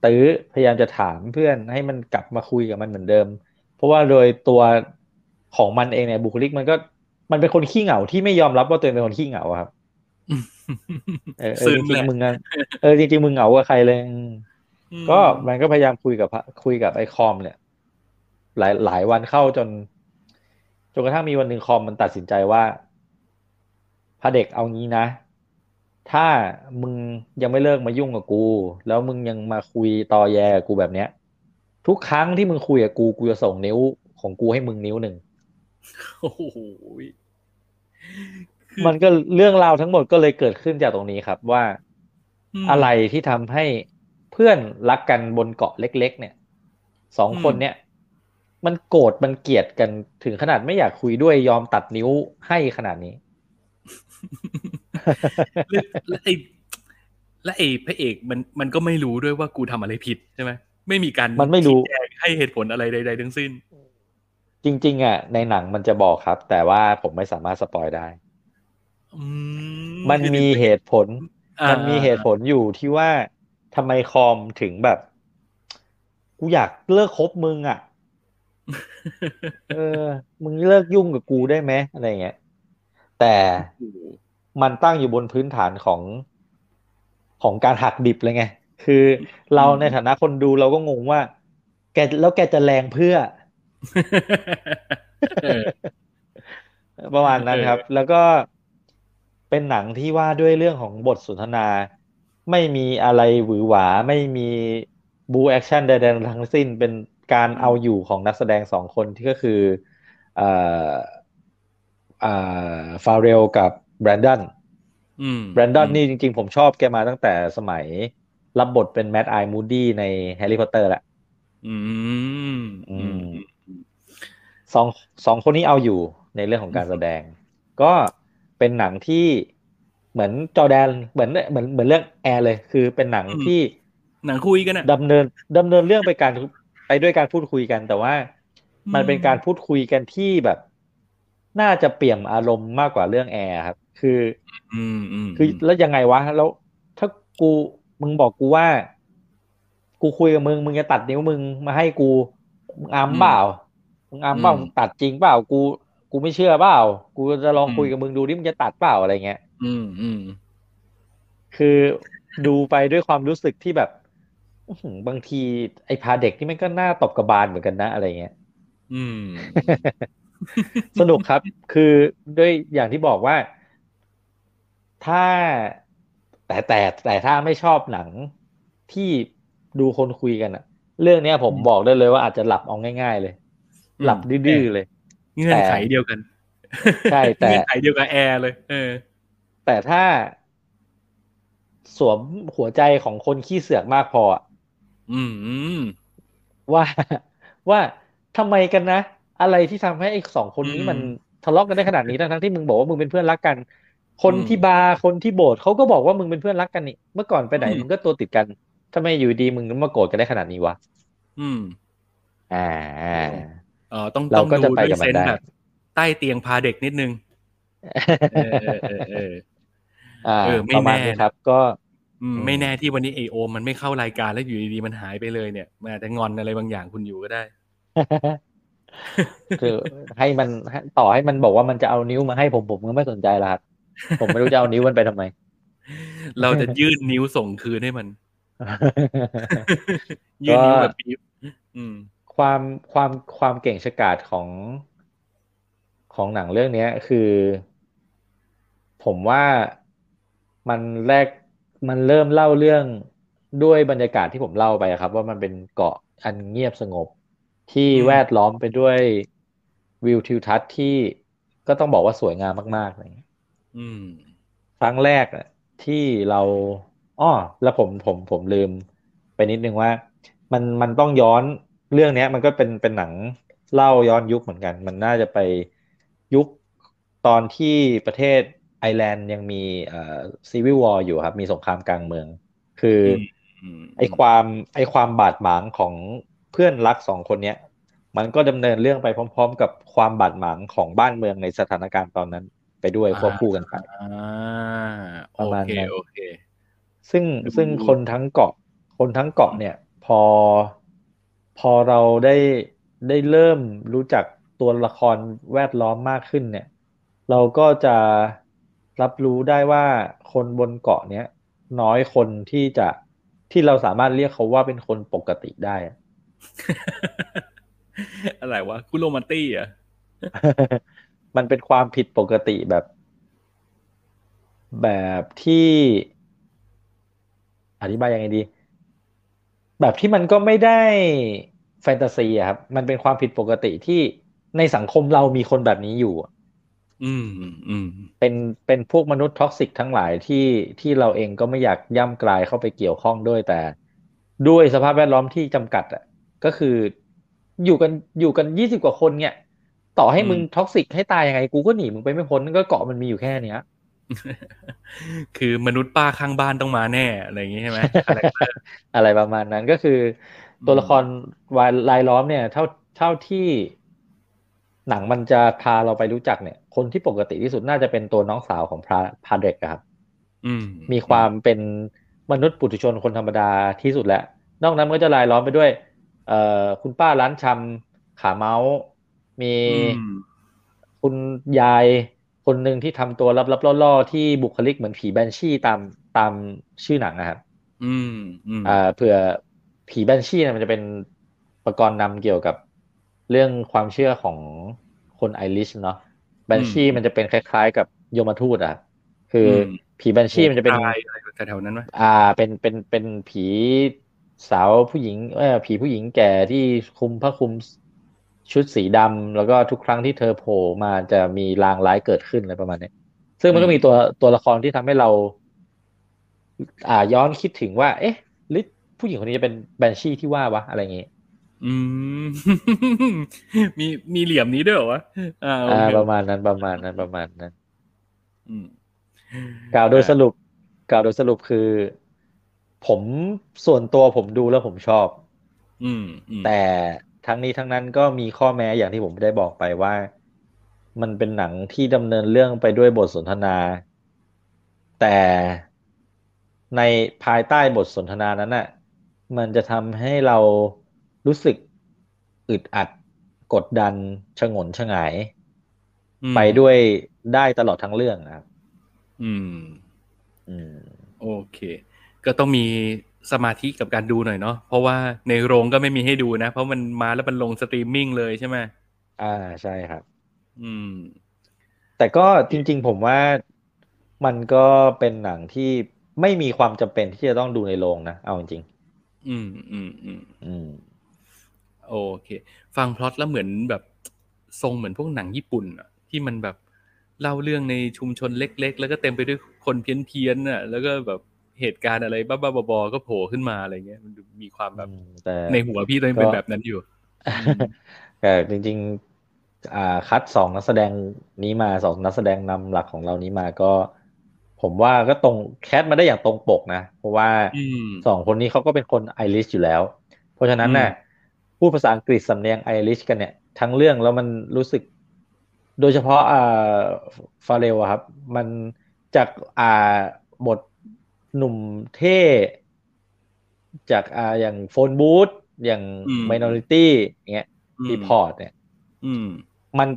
ตื้อพยายามจะถามเพื่อนให้มันกลับมาคุยกับมันเหมือนเดิม เพราะว่าโดยตัวของมันเองเนี่ยบุคลิกมันก็มันเป็นคนขี้เหงาที่ไม่ยอมรับว่าตัวเองเป็นคนขี้เหงาอะครับเออเออซึ้จงริแหงละๆมึงอะเออจริงๆมึงเหงากับใครเลยอืมอืมก็มันก็พยายามคุยกับพะคุยกับไอ้คอม เนี่ย หลายหลายวันเข้าจน จนกระทั่งมีวันหนึ่งคอมมันตัดสินใจว่าพาเด็กเอางี้นะ ถ้ามึงยังไม่เลิกมายุ่งกับกู แล้วมึงยังมาคุยตอแยกับกูแบบเนี้ย ทุกครั้งที่มึงคุยกับกูกูจะส่งนิ้วของกูให้มึงนิ้วหนึ่งโอ้โหคือมันก็เรื่องราวทั้งหมดก็เลยเกิดขึ้นจากตรงนี้ครับว่ามอะไรที่ทำให้เพื่อนรักกันบนเกาะเล็ก ๆ เนี่ยสองอืมคนเนี่ย มันโกรธมันเกลียดกันถึงขนาดไม่อยากคุยด้วยยอมตัดนิ้วให้ขนาดนี้ แล้วแล้วไอ้และไอ้พระเอกมันมันก็ไม่รู้ด้วยว่ากูทำอะไรผิดใช่ไหมไม่มีการมันไม่รู้ชี้แจงให้เหตุผลอะไรใด ๆ ทั้งสิ้น จริง ๆ อะ ในหนังมันจะบอกครับ แต่ว่าผมไม่สามารถสปอยได้อืมันมีเหตุผลอ่ามันมีเหตุผลอยู่ที่ว่าทำไมคอมถึงแบบ กูอยากเลิกคบมึงอะ เออ มึงเลิกยุ่งกับกูได้ไหมอะไรเงี้ย แต่โอ้โห มันตั้งอยู่บนพื้นฐานของของการหักดิบเลยไง คือเราในฐานะคนดูเราก็งงว่า แกแล้วแกจะแรงเพื่อเออประมาณนั้นครับเออแล้วก็เป็นหนังที่ว่าด้วยเรื่องของบทสนทนา ไม่มีอะไรหวือหวา ไม่มีบู๊แอคชั่นใดๆทั้งสิ้น เป็นการเอาอยู่ของนักแสดงสองคนที่ก็คือเอ่ออ่าฟาเรลกับ แบรนดอนอืมเบรนแดนนี่จริง ๆ ผมชอบแกมาตั้งแต่สมัย รับบทเป็นแมดไอมูดี้ในแฮร์รี่พอตเตอร์แหละอืมอืมสองสองคนนี้เอาอยู่ในเรื่องของการแสดง ก็เป็นหนังที่เหมือนจอร์แดนเหมือนเหมือนเหมือนเรื่องแอร์เลย คือเป็นหนังที่หนังคุยกันอะดำเนินดำเนินเรื่องไปการไปด้วยการพูดคุยกัน แต่ว่ามันเป็นการพูดคุยกันที่แบบ น่าจะเปี่ยมอารมณ์มากกว่าเรื่องแอร์ครับ คืออืมอืมคือแล้วยังไงวะ แล้ว ถ้ากูมึงบอกกูว่า กูคุยกับมึง มึงจะตัดนิ้วมึงมาให้กูมึงอามเปล่ามึงอามเปล่ามึงตัดจริงเปล่ากู กูไม่เชื่อเปล่ากูจะลองคุยกับมึงดูดิมึงจะตัดเปล่าอะไรเงี้ย อืมอืมคือดูไปด้วยความรู้สึกที่แบบอื้อหือบางทีไอ้พาเด็กนี่มันก็น่าตบกระบาลเหมือนกันนะอะไรเงี้ย อืม สนุกครับ คือด้วยอย่างที่บอกว่าถ้าแต่แต่แต่ถ้าไม่ชอบหนังที่ดูคนคุยกันอะเรื่องเนี้ยผมบอกได้เลยว่าอาจจะหลับเอาง่าย ๆ เลย หลับดื้อๆเลยเงื่อนไขเดียวกันใช่แต่เงื่อนไขเดียวกับแอร์เลย เออ แต่ถ้าสวมหัวใจของคนขี้เสือกมากพออะอืมอืมว่าว่าทำไมกันนะ อะไรที่ทำให้ไอ้สองคนนี้มันทะเลาะกันได้ขนาดนี้ทั้งๆที่มึงบอกว่ามึงเป็นเพื่อนรักกัน คนที่บาร์คนที่โบสถ์เขาก็บอกว่ามึงเป็นเพื่อนรักกันนี่เมื่อก่อนไปไหนมึงก็ตัวติดกันทำไมอยู่ดีมึงมาโกรธกันได้ขนาดนี้วะอืม อ่าเออต้องเราต้องก็ดูจะไปด้วยกับมันเซนส์ได้แบบใต้เตียงพาเด็กนิดนึงเออเออเออเอออ่าเออไม่ประมาณแน่นี้ครับ ก็อืมอืมไม่แน่ที่วันนี้ไอโอมมันไม่เข้ารายการแล้วอยู่ดีๆมันหายไปเลยเนี่ยมันอาจจะงอนอะไรบางอย่างคุณอยู่ก็ได้ คือให้มันให้ต่อให้มันบอกว่ามันจะเอานิ้วมาให้ผมผมก็ไม่สนใจละครับผมไม่รู้จะเอานิ้วมันไปทำไม เราจะยื่นนิ้วส่งคืนให้มัน ยื่นนิ้วแบบปี๊บอืมความความความเก่งฉกาจของของหนังเรื่องเนี้ยคือ ผมว่ามันแรกมันเริ่มเล่าเรื่องด้วยบรรยากาศที่ผมเล่าไปอะครับ ว่ามันเป็นเกาะอันเงียบสงบ ที่อืมแวดล้อมไปด้วยวิวทิวทัศน์ที่ก็ต้องบอกว่าสวยงามมากๆอะไรอย่างเงี้ยอืมครั้งแรกอะที่เราอ้อแล้วผมผมผมลืมไปนิดนึงว่า มันมันต้องย้อนเรื่องเนี้ย มันก็เป็นเป็นหนังเล่าย้อนยุคเหมือนกัน มันน่าจะไปยุคตอนที่ประเทศไอร์แลนด์ยังมีเอ่อซีวิววอร์อยู่ครับ มีสงครามกลางเมือง คืออมไอความไอความบาดหมางของ เพื่อนรักสองคนเนี้ยมันก็ดำเนินเรื่องไปพร้อม ๆ กับความบาดหมางของบ้านเมืองในสถานการณ์ตอนนั้น ไปด้วยควบคู่กันไปอ่าปโอระมาณเคนั้นโอเคซึ่งดูซึ่งคนทั้งเกาะ คนทั้งเกาะเนี่ย พอพอเราได้ได้เริ่มรู้จักตัวละครแวดล้อมมากขึ้นเนี่ย เราก็จะรับรู้ได้ว่าคนบนเกาะเนี้ยน้อยคนที่จะที่เราสามารถเรียกเขาว่าเป็นคนปกติได้ อะอะไรวะคุโรมาตี้อะมันเป็นความผิดปกติแบบ แบบที่ อธิบายยังไงดี แบบที่มันก็ไม่ได้แฟนตาซีอะครับ มันเป็นความผิดปกติที่ในสังคมเรามีคนแบบนี้อยู่อะอืมอืมเป็นเป็นพวกมนุษย์ toxic ทั้งหลายที่ที่เราเองก็ไม่อยากย่างกรายเข้าไปเกี่ยวข้องด้วยแต่ ด้วยสภาพแวดล้อมที่จำกัดอะ ก็คืออยู่กันอยู่กันยี่สิบกว่าคนเนี่ยต่อให้มึง toxic ให้ตายยังไงกูก็หนีมึงไปไม่พ้นก็เกาะมันมีอยู่แค่เนี้ยคือมนุษย์ป้าข้างบ้านต้องมาแน่อะไรอย่างงี้ใช่ไหม character อะไรประมาณนั้นก็คือตัวละครวายรายล้อมเนี่ย เท่าเท่าที่หนังมันจะพาเราไปรู้จักเนี่ย คนที่ปกติที่สุดน่าจะเป็นตัวน้องสาวของพระพาเด็กครับอืมมีความเป็นมนุษย์ปุถุชนคนธรรมดาที่สุดแล้ว นอกนั้นมันก็จะรายล้อมไปด้วย เอ่อคุณป้าร้านชำขาเมาส์มีอืมคุณยายคนหนึ่งที่ทำตัวลับๆล่อๆ ที่บุคลิกเหมือนผีแบนชี่ตามตามชื่อหนังนะครับ อืมอืมอ่าเผื่อผีแบนชี่เนี่ยมันจะเป็นประกรณ์นำเกี่ยวกับเรื่องความเชื่อของคนไอริชเนาะแบนชี่มันจะเป็นคล้ายๆ กับยมทูตอะ คืออผีแบนชี่มันจะเป็นตายอะไรแถวๆนั้นไหมอ่า เป็นเป็นเป็นผี สาวผู้หญิงเออผีผู้หญิงแก่ที่คลุมผ้าคลุมชุดสีดำแล้วก็ทุกครั้งที่เธอโผล่มาจะมีลางร้ายเกิดขึ้นอะไรประมาณนี้ซึ่งมันก็มีตัวตัวละครที่ทำให้เรา อ่าย้อนคิดถึงว่า เอ๊ะหรือผู้หญิงคนนี้จะเป็นแบนชี่ที่ว่าวะอะไรอย่างงี้อืมมีมีเหลี่ยมนี้ด้วยเหรอวะอ่าโออ่าเคประมาณนั้นประมาณนั้นประมาณนั้นอืมกล่าวโดยสรุป กล่าวโดยสรุปคือ ผมส่วนตัวผมดูแล้วผมชอบอืมอืมแต่ทั้งนี้ทั้งนั้นก็มีข้อแม้อย่างที่ผมได้บอกไปว่า มันเป็นหนังที่ดำเนินเรื่องไปด้วยบทสนทนา แต่ในภายใต้บทสนทนานั้นน่ะ มันจะทำให้เรารู้สึกอึดอัดกดดันชงนชงายอืมไปด้วยได้ตลอดทั้งเรื่องนะครับ อืม อืม โอเค ก็ต้องมีสมาธิกับการดูหน่อยเนาะเพราะว่าในโรงก็ไม่มีให้ดูนะ เพราะมันมาแล้วมันลงสตรีมมิ่งเลยใช่ไหมอ่าใช่ครับ อืม แต่ก็จริง ๆ ผมว่ามันก็เป็นหนังที่ไม่มีความจำเป็นที่จะต้องดูในโรงนะเอาจริงอืมอืมอืมๆอืมโอเค ฟังพล็อตแล้วเหมือนแบบทรงเหมือนพวกหนังญี่ปุ่นอะที่มันแบบเล่าเรื่องในชุมชนเล็ก ๆ แล้วก็เต็มไปด้วยคนเพี้ยนๆน่ะ แล้วก็แบบ เหตุการณ์อะไรบ้าๆบอๆก็โผล่ขึ้นมาอะไรเงี้ยมันดูมีความแบบอืมแต่ในหัวพี่ตอนนี้เป็นก็แบบนั้นอยู่แต่จริงๆอ่าคัดสองนักแสดงนี้มาสองนักแสดงนำหลักของเรานี้มาก็ ผมว่าก็ตรงแคสมาได้อย่างตรงปกนะ เพราะว่าอืมสองคนนี้เขาก็เป็นคนไอริชอยู่แล้ว เพราะฉะนั้นน่ะพูดภาษาอังกฤษสำเนียงไอริชกันเนี่ย ทั้งเรื่องแล้วมันรู้สึก โดยเฉพาะอ่าฟาร์เรลอะครับ มันจากอ่าบท หนุ่มเท่จากอ่าอย่าง Phone Booth อย่างอืมไม n อริตี้อย่างเงี้ยอืมรีพอร์ตเนี่ยอืมมัน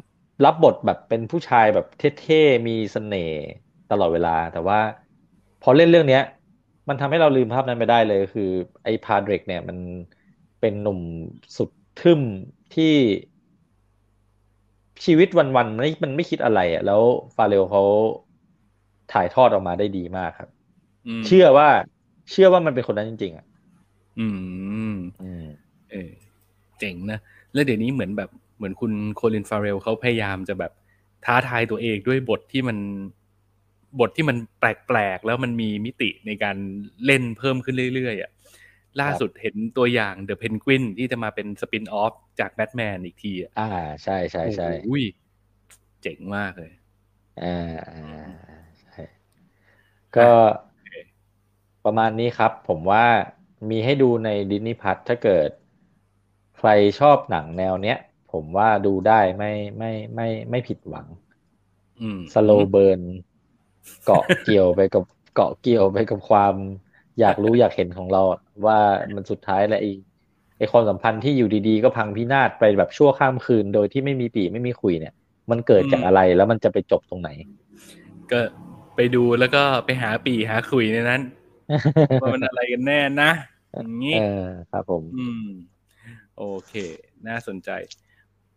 รับบทแบบเป็นผู้ชายแบบเท่ๆ มีเสน่ห์ตลอดเวลา แต่ว่าพอเล่นเรื่องเนี้ย มันทำให้เราลืมภาพนั้นไปได้เลยคือ ไอ้พาเดรกเนี่ย มันเป็นหนุ่มสุดทึ่มที่ชีวิตวันๆมันไม่มันไม่คิดอะไรอะ แล้วฟาเรลเขาถ่ายทอดออกมาได้ดีมากครับม เชื่อว่า เชื่อว่ามันเป็นคนนั้นจริง ๆ อะอืมอืมเออเจ๋งนะ แล้วเดี๋ยวนี้เหมือนแบบเหมือนคุณโคลินฟาเรลเขาพยายามจะแบบท้าทายตัวเองด้วยบทที่มันบทที่มันแปลกๆ แล้วมันมีมิติในการเล่นเพิ่มขึ้นเรื่อยๆอะล่าสุดเห็นตัวอย่างเดอะเพนกวินที่จะมาเป็นสปินออฟจากแบทแมนอีกทีอะอ่า ใช่ใช่ใช่โอ้ยเจ๋งมากเลย อ่าอ่าใช่ก็ ประมาณนี้ครับ ผมว่ามีให้ดูในดิสนีย์พัทถ้าเกิด ใครชอบหนังแนวเนี้ย ผมว่าดูได้ไม่ไม่ไม่ไม่ผิดหวังอืมสโลเบิร์นเกาะเกี่ยวไปกับเกาะเกี่ยวไปกับความ อยากรู้อยากเห็นของเราอะว่ามันสุดท้ายแล้วไอ้ไอ้ความสัมพันธ์ที่อยู่ดีๆ ก็พังพินาศไปแบบชั่วข้ามคืน โดยที่ไม่มีปีไม่มีคุยเนี่ย มันเกิดจากอะไรแล้วมันจะไปจบตรงไหน ก็ไปดูแล้วก็ไปหาปีหาคุยในนั้น ว่ามันอะไรกันแน่นะอย่างนี้เออครับผม อืม โอเค น่าสนใจ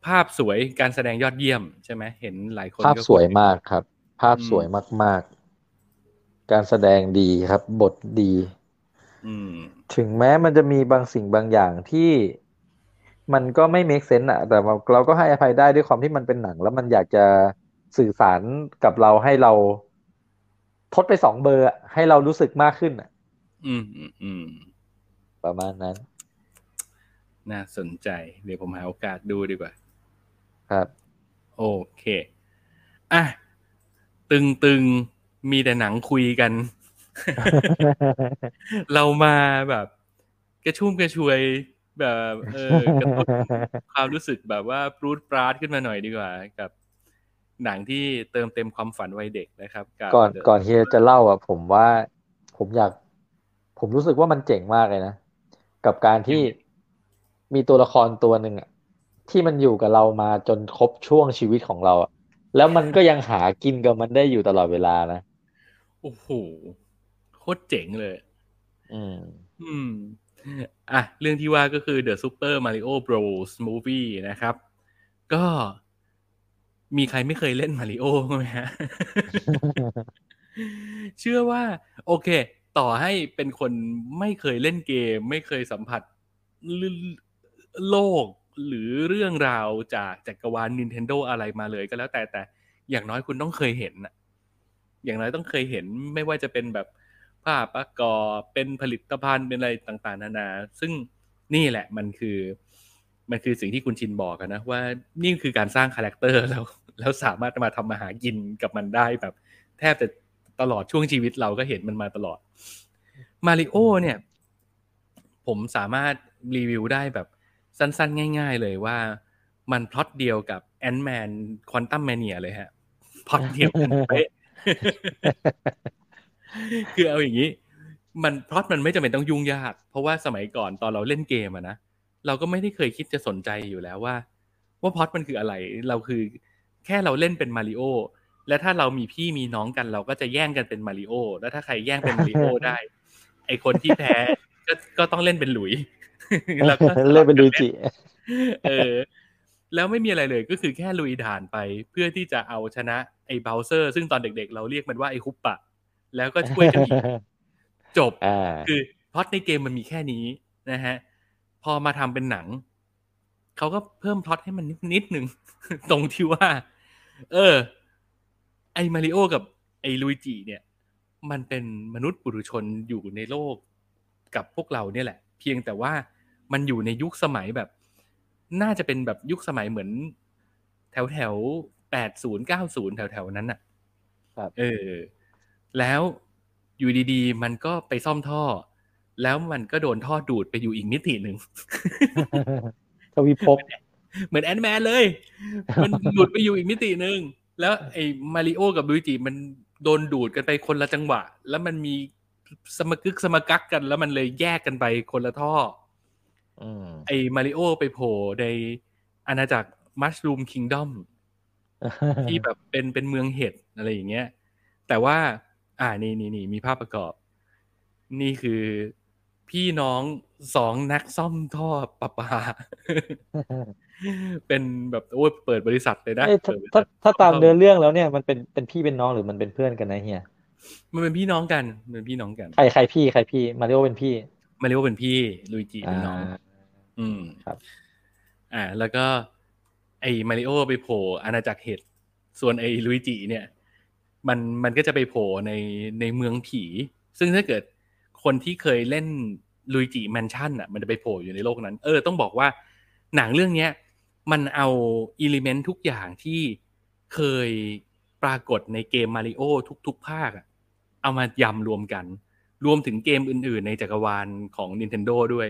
ภาพสวยการแสดงยอดเยี่ยมใช่ไหมเห็นหลายคนภาพก็สวยมากครับ ภาพสวยมาก ๆ การแสดงดีครับ บทดีอืมถึงแม้มันจะมีบางสิ่งบางอย่างที่มันก็ไม่ make sense อะแต่ว่าเราก็ให้อภัยได้ด้วยความที่มันเป็นหนัง แล้วมันอยากจะสื่อสารกับเราให้เรา ทดไปสองเบอร์อะให้เรารู้สึกมากขึ้นอะอืมอืมอืมประมาณนั้น น่าสนใจ เดี๋ยวผมหาโอกาสดูดีกว่า ครับ โอเค อะ ตึงตึงมีแต่หนังคุยกัน เรามาแบบ กระชุ่มกระชวยแบบ เออกระตุ้นความรู้สึกแบบว่าปรูดปราดขึ้นมาหน่อยดีกว่า กับ หนังที่เติมเต็มความฝันวัยเด็กนะครับกับก่อน The ก่อนที่จะเล่าอะ ผมว่าผมอยาก ผมรู้สึกว่ามันเจ๋งมากเลยนะ กับการที่มีตัวละครตัวหนึ่งอะที่มันอยู่กับเรามาจนครบช่วงชีวิตของเราอะแล้วมันก็ยังหากินกับมันได้อยู่ตลอดเวลานะโอ้โหโคตรเจ๋งเลย อืม อืมอะเรื่องที่ว่าก็คือ The Super Mario Bros Movie นะครับ ก็ มีใครไม่เคยเล่นมาริโอ้ไหมฮะ เชื่อว่า โอเค ต่อให้เป็นคนไม่เคยเล่นเกม ไม่เคยสัมผัสโลกหรือเรื่องราวจากจักรวาล Nintendo อะไรมาเลยก็แล้วแต่แต่อย่างน้อยคุณต้องเคยเห็นน่ะอย่างน้อยต้องเคยเห็นไม่ว่าจะเป็นแบบภาพประกอบเป็นผลิตภัณฑ์เป็นอะไรต่าง ๆ นานา ซึ่งนี่แหละมันคือ มันคือสิ่งที่คุณชินบอกกันนะว่านี่คือการสร้างคาแรคเตอร์แล้วแล้วสามารถมาทำมาหากินกับมันได้แบบ แทบจะตลอดช่วงชีวิตเราก็เห็นมันมาตลอดมาริโอเนี่ย ผมสามารถรีวิวได้แบบสั้น ๆ ง่าย ๆ เลยว่ามันพล็อตเดียวกับ Ant-Man Quantumania เลยฮะพล็อตเดียวกันเป๊ะคือเอาอย่างนี้ มันพล็อตมันไม่จำเป็นต้องยุ่งยาก เพราะว่าสมัยก่อนตอนเราเล่นเกมอะนะ เราก็ไม่ได้เคยคิดจะสนใจอยู่แล้วว่า ว่าพล็อตมันคืออะไร เราคือแค่เราเล่นเป็นมาริโอและถ้าเรามีพี่มีน้องกัน เราก็จะแย่งกันเป็นมาริโอแล้วถ้าใครแย่งเป็นมาริโอได้ ไอคนที่แพ้ก็ก็ต้องเล่นเป็นหลุยแล้วก็เล่นเป็นลุยจิเออ แล้วไม่มีอะไรเลยก็คือแค่ลุยด่านไป เพื่อที่จะเอาชนะไอ้เบลเซอร์ ซึ่งตอนเด็กๆ เราเรียกมันว่าไอ้ฮุปปะ แล้วก็ช่วยกันอีกจบอ่าคือพล็อตในเกมมันมีแค่นี้นะฮะ พอมาทำเป็นหนัง เขาก็เพิ่มพล็อตให้มันนิดนิดหนึ่งตรงที่ว่า เออ ไอ้มาริโอกับไอ้ลุยจิเนี่ย มันเป็นมนุษย์ปุถุชนอยู่ในโลกกับพวกเราเนี่ยแหละ เพียงแต่ว่ามันอยู่ในยุคสมัยแบบ น่าจะเป็นแบบยุคสมัยเหมือน แถวแถวแปดศูนย์เก้าศูนย์แถวแถวๆนั้นน่ะครับเออ แล้วอยู่ดีๆ มันก็ไปซ่อมท่อ แล้วมันก็โดนท่อดูดไปอยู่อีกมิติหนึ่งทวิภพเหมือนแอนด์แมนเลย มันดูดไปอยู่อีกมิติหนึ่งแล้วไอ้มาริโอกับลุยจิมันโดนดูดกันไปคนละจังหวะ แล้วมันมีสมกึกสมกักกัน แล้วมันเลยแยกกันไปคนละท่ออืมไอ้มาริโอไปโผล่ในอาณาจักรมัช r ูมคิงดอมที่แบบเป็นเป็นเมืองเห็ดอะไรอย่างเงี้ย แต่ว่า อ่านี่นี่นี่มีภาพประกอบ นี่คือ พี่น้องสองนักซ่อมท่อประปา เป็นแบบโอ้ยเปิดบริษัทเลยนะเอ้ยถ้าเปิดบริถ้าษัทถ้าตามเนื้อเรื่องแล้วเนี่ยมันเป็นเป็นพี่เป็นน้องหรือมันเป็นเพื่อนกันนะเฮียมันเป็นพี่น้องกันมันเป็นพี่น้องกันใครใครพี่ใครพี่มาริโอเป็นพี่ มาริโอเป็นพี่ลุยจิเป็นน้องอ่าอืมครับ อ่า แล้วก็ ไอ้มาริโอไปโผล่อาณาจักรเห็ดส่วนไอ้ลุยจิเนี่ย มันมันก็จะไปโผล่ในในเมืองผี ซึ่งถ้าเกิด คนที่เคยเล่นลุยจิแมนชั่นอะมันจะไปโผล่อยู่ในโลกนั้น เออ ต้องบอกว่าหนังเรื่องเนี้ย มันเอาอิเลเมนต์ทุกอย่างที่เคยปรากฏในเกมมาริโอทุก ๆ ภาคอะเอามายำรวมกัน รวมถึงเกมอื่น ๆ ในจักรวาลของ Nintendo ด้วย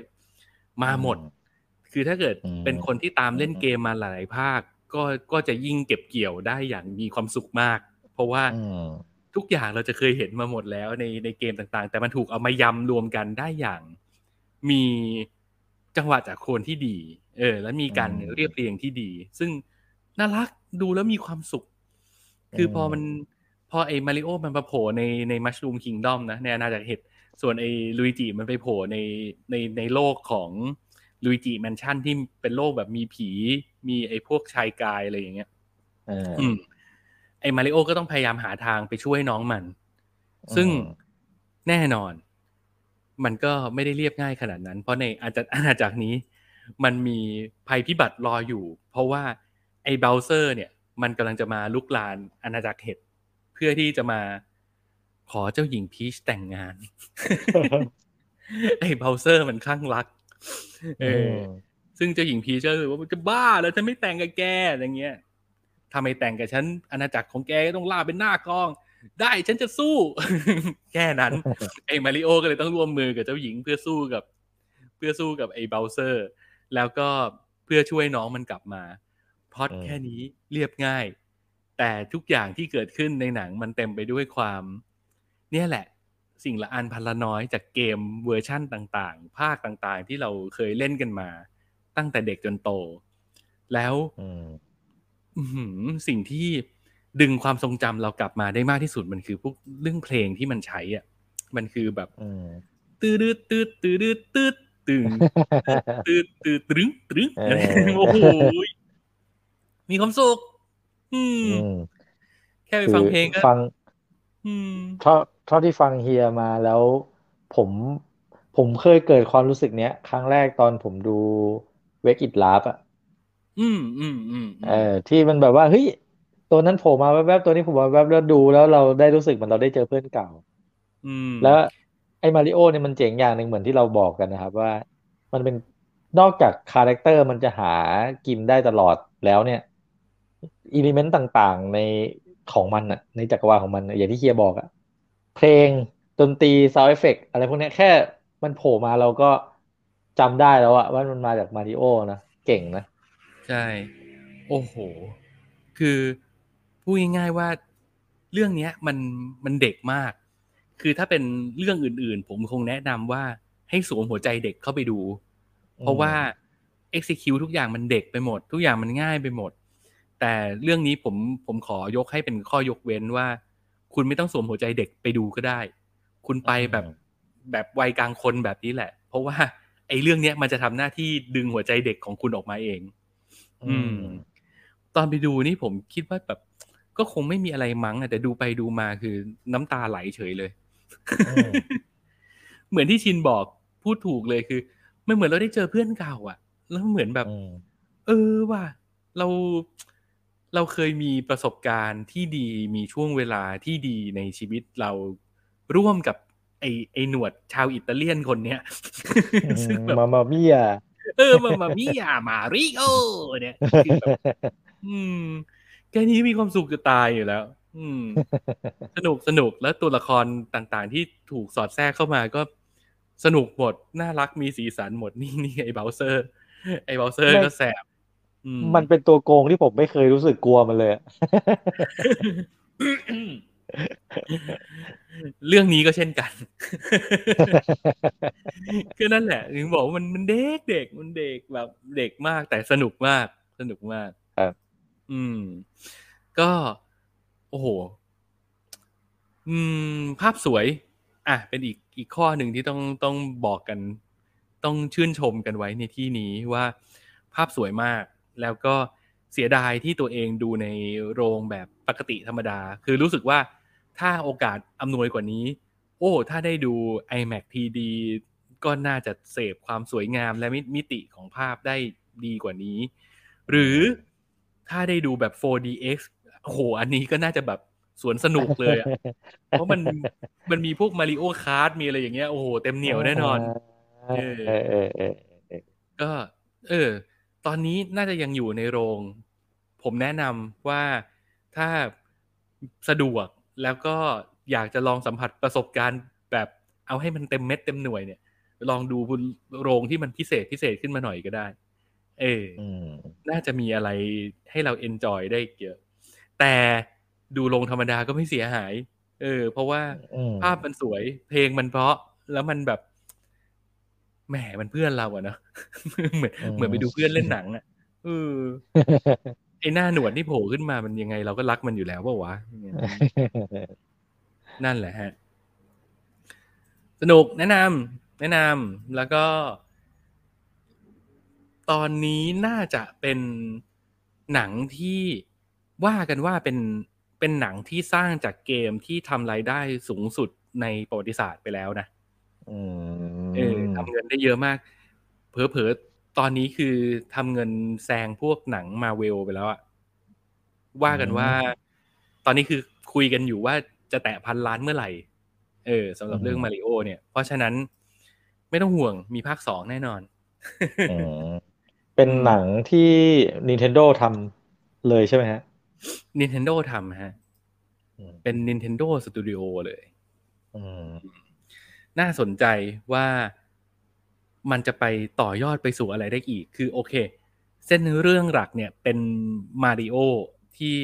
มาหมด คือถ้าเกิดอืมเป็นคนที่ตามเล่นเกมมาหลายๆภาค ก็ก็จะยิ่งเก็บเกี่ยวได้อย่างมีความสุขมาก เพราะว่าอืม ทุกอย่างเราจะเคยเห็นมาหมดแล้วในในเกมต่างๆ แต่มันถูกเอามายำรวมกันได้อย่าง มีจังหวะจากโคนที่ดี เออ แล้วมีการอืมเรียบเรียงที่ดี ซึ่งน่ารักดูแล้วมีความสุข คือพอมันพอไอ้มาริโอมันมาโผล่ในในมัชลูมคิงดอมนะในอาณาจักรเห็ดส่วนไอ้ลุยจิมันไปโผล่ในในในโลกของลุยจิแมนชั่นที่เป็นโลกแบบมีผี มีไอ้พวกชายกายอะไรอย่างเงี้ยเอออืม ไอ้มาริโอก็ต้องพยายามหาทางไปช่วยน้องมัน ซึ่งอืมแน่นอน มันก็ไม่ได้เรียบง่ายขนาดนั้น เพราะในอาจจะอาณาจักรนี้ มันมีภัยพิบัติรออยู่ เพราะว่าไอ้เบลเซอร์เนี่ย มันกำลังจะมาลุกลานอาณาจักรเห็ดเพื่อที่จะมาขอเจ้าหญิงพีชแต่งงาน ไอ้เบลเซอร์มันคลั่งรัก เออ ซึ่งเจ้าหญิงพีชก็เลยว่ามันจะบ้าแล้วฉันไม่แต่งกับแกอะไรเงี้ย ถ้าไม่แต่งกับฉันอาณาจักรของแกก็ต้องราบเป็นหน้ากลอง ได้ฉันจะสู้ แค่นั้น ไอ้มาริโอก็เลยต้องร่วมมือกับเจ้าหญิงเพื่อสู้กับ เพื่อสู้กับไอ้บาวเซอร์ แล้วก็เพื่อช่วยน้องมันกลับมาพล็อตอืมแค่นี้เรียบง่าย แต่ทุกอย่างที่เกิดขึ้นในหนังมันเต็มไปด้วยความ เนี่ยแหละ สิ่งละอันพันละน้อยจากเกมเวอร์ชั่นต่างๆ ภาคต่างๆ ที่เราเคยเล่นกันมา ตั้งแต่เด็กจนโต แล้วอืมอื้อหือ สิ่งที่ดึงความทรงจำเรากลับมาได้มากที่สุดมันคือพวกเรื่องเพลงที่มันใช้อะ มันคือแบบอืมตืดตืดตืดตืดตืดตืดตืดตึงตึงเออโอ้โหมีความสุขอืมอืมแค่ไปฟังเพลงก็ฟังอืมเท่าเท่าที่ฟังเฮียมาแล้วผมผมเคยเกิดความรู้สึกเนี้ย ครั้งแรกตอนผมดู Wreck-It Ralph อะ อืมอืมอืมเออที่มันแบบว่าเฮ้ยตัวนั้นโผล่มาแวบๆตัวนี้โผล่มาแวบๆแล้วดูแล้วเราได้รู้สึกเหมือนเราได้เจอเพื่อนเก่า อืมแล้วไอ้มาริโอเนี่ยมันเจ๋งอย่างหนึ่งเหมือนที่เราบอกกันนะครับ ว่า มันเป็นนอกจากคาแรคเตอร์มันจะหากินได้ตลอดแล้วเนี่ย element ต่างๆในของมันอะในจักรวาลของมันอะอย่างที่เฮียบอกอะเพลงดนตรี sound effect อะไรพวกเนี้ยแค่มันโผล่มาเราก็จำได้แล้วอะว่ามันมาจากมาริโอนะ เก่งนะ ใช่ โอ้โห คือพูดง่ายๆว่าเรื่องเนี้ยมันมันเด็กมาก คือถ้าเป็นเรื่องอื่นๆ ผมคงแนะนำว่าให้สวมหัวใจเด็กเข้าไปดู เพราะว่า execute ทุกอย่างมันเด็กไปหมด ทุกอย่างมันง่ายไปหมด แต่เรื่องนี้ผมผมขอยกให้เป็นข้อยกเว้นว่า คุณไม่ต้องสวมหัวใจเด็กไปดูก็ได้ คุณไปแบบอืมแบบวัยกลางคนแบบนี้แหละ เพราะว่าไอ้เรื่องเนี้ยมันจะทำหน้าที่ดึงหัวใจเด็กของคุณออกมาเอง อืม ตอนไปดูนี่ผมคิดว่าแบบ ก็คงไม่มีอะไรมั้งอะแต่ดูไปดูมาคือน้ำตาไหลเฉยเลยอืมเหมือนที่ชินบอกพูดถูกเลยคือมันเหมือนเราได้เจอเพื่อนเก่าอะแล้วเหมือนแบบอืมเออว่ะเราเราเคยมีประสบการณ์ที่ดีมีช่วงเวลาที่ดีในชีวิตเราร่วมกับไอไอหนวดชาวอิตาเลียนคนเนี้ยซึ่งแบบมามาเมีย เออมามามิยามาริโอเนี่ยคือแบบอืมแค่นี้มีความสุขจะตายอยู่แล้ว อืม สนุกสนุกแล้วตัวละครต่างๆ ที่ถูกสอดแทรกเข้ามาก็สนุกหมด น่ารักมีสีสันหมดนี่นี่ไอ้เบลเซอร์ ไอ้เบลเซอร์ไม่ก็แสบอืมันเป็นตัวโกงที่ผมไม่เคยรู้สึกกลัวมันเลยอะ เรื่องนี้ก็เช่นกันก็นั่นแหละถึงบอกว่ามันมันเด็กเด็กมันเด็กแบบเด็กมากแต่สนุกมาก สนุกมากครับ อืม ก็ โอ้โห อืม ภาพสวย อะ เป็นอีกอีกข้อหนึ่งที่ต้องต้องบอกกัน ต้องชื่นชมกันไว้ในที่นี้ว่า ภาพสวยมาก แล้วก็เสียดายที่ตัวเองดูในโรงแบบปกติธรรมดา คือรู้สึกว่า ถ้าโอกาสอำนวยกว่านี้ โอ้ ถ้าได้ดู iMac PD ก็น่าจะเสพความสวยงามและมิมิติของภาพได้ดีกว่านี้ หรือถ้าได้ดูแบบ 4DX โอ้โห อันนี้ก็น่าจะแบบสวนสนุกเลยอะเพราะมันมันมีพวกมาริโอ Kart มีอะไรอย่างเงี้ย โอ้โห เต็มเหนียวแน่นอนาเออเออเออเออก็ เออ ตอนนี้น่าจะยังอยู่ในโรง ผมแนะนำว่าถ้าสะดวก แล้วก็อยากจะลองสัมผัสประสบการณ์แบบเอาให้มันเต็มเม็ดเต็มหน่วยเนี่ย ลองดูโรงที่มันพิเศษพิเศษขึ้นมาหน่อยก็ได้ เอออืมน่าจะมีอะไรให้เราเอนจอยได้เยอะ แต่ดูโรงธรรมดาก็ไม่เสียหาย เออ เพราะว่าอืมภาพมันสวย เพลงมันเพราะ แล้วมันแบบแหมมันเพื่อนเราอะเนาะเหมือนเหมือนไปดูเพื่อนเล่นหนังอะเออ ไอหน้าหนวดที่โผล่ขึ้นมามันยังไง เราก็รักมันอยู่แล้วป่าวะนั่นแหละฮะสนุกแนะนำแนะนำแล้วก็ ตอนนี้น่าจะเป็นหนังที่ว่ากันว่าเป็นเป็นหนังที่สร้างจากเกมที่ทำรายได้สูงสุดในประวัติศาสตร์ไปแล้วนะอืเออมทำเงินได้เยอะมาก เผลอๆ ตอนนี้คือทำเงินแซงพวกหนังมาเวลไปแล้วอะว่ากันว่า ตอนนี้คือคุยกันอยู่ว่าจะแตะพันล้านเมื่อไหร่ เออสำหรับเรื่องมาริโอเนี่ย เพราะฉะนั้นไม่ต้องห่วงมีภาคสองแน่นอนอืมเป็นหนังที่ Nintendo ทำเลยใช่ไหมฮะ Nintendo ทำฮะอืมเป็น Nintendo Studio เลยอืมน่าสนใจว่า มันจะไปต่อยอดไปสู่อะไรได้อีก คือโอเค เส้นเรื่องหลักเนี่ยเป็นมาริโอที่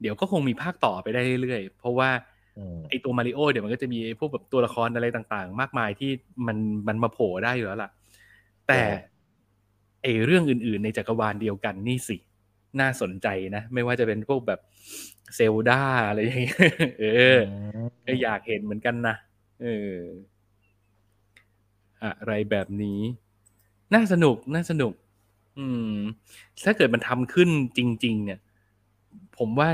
เดี๋ยวก็คงมีภาคต่อไปได้เรื่อยๆ เพราะว่าอืมไอตัวมาริโอเดี๋ยวมันก็จะมีไอ้พวกแบบตัวละครอะไรต่างๆ มากมายที่มันมันมาโผล่ได้อยู่แล้วล่ะ แต่ไอเรื่องอื่นๆ ในจักรวาลเดียวกันนี่สิ น่าสนใจนะ ไม่ว่าจะเป็นพวกแบบเซลดาอะไรอย่างเงี้ยเออก็อยากเห็นเหมือนกันนะเออ อะไรแบบนี้ น่าสนุกน่าสนุก อืม ถ้าเกิดมันทำขึ้นจริง ๆ เนี่ย ผมว่า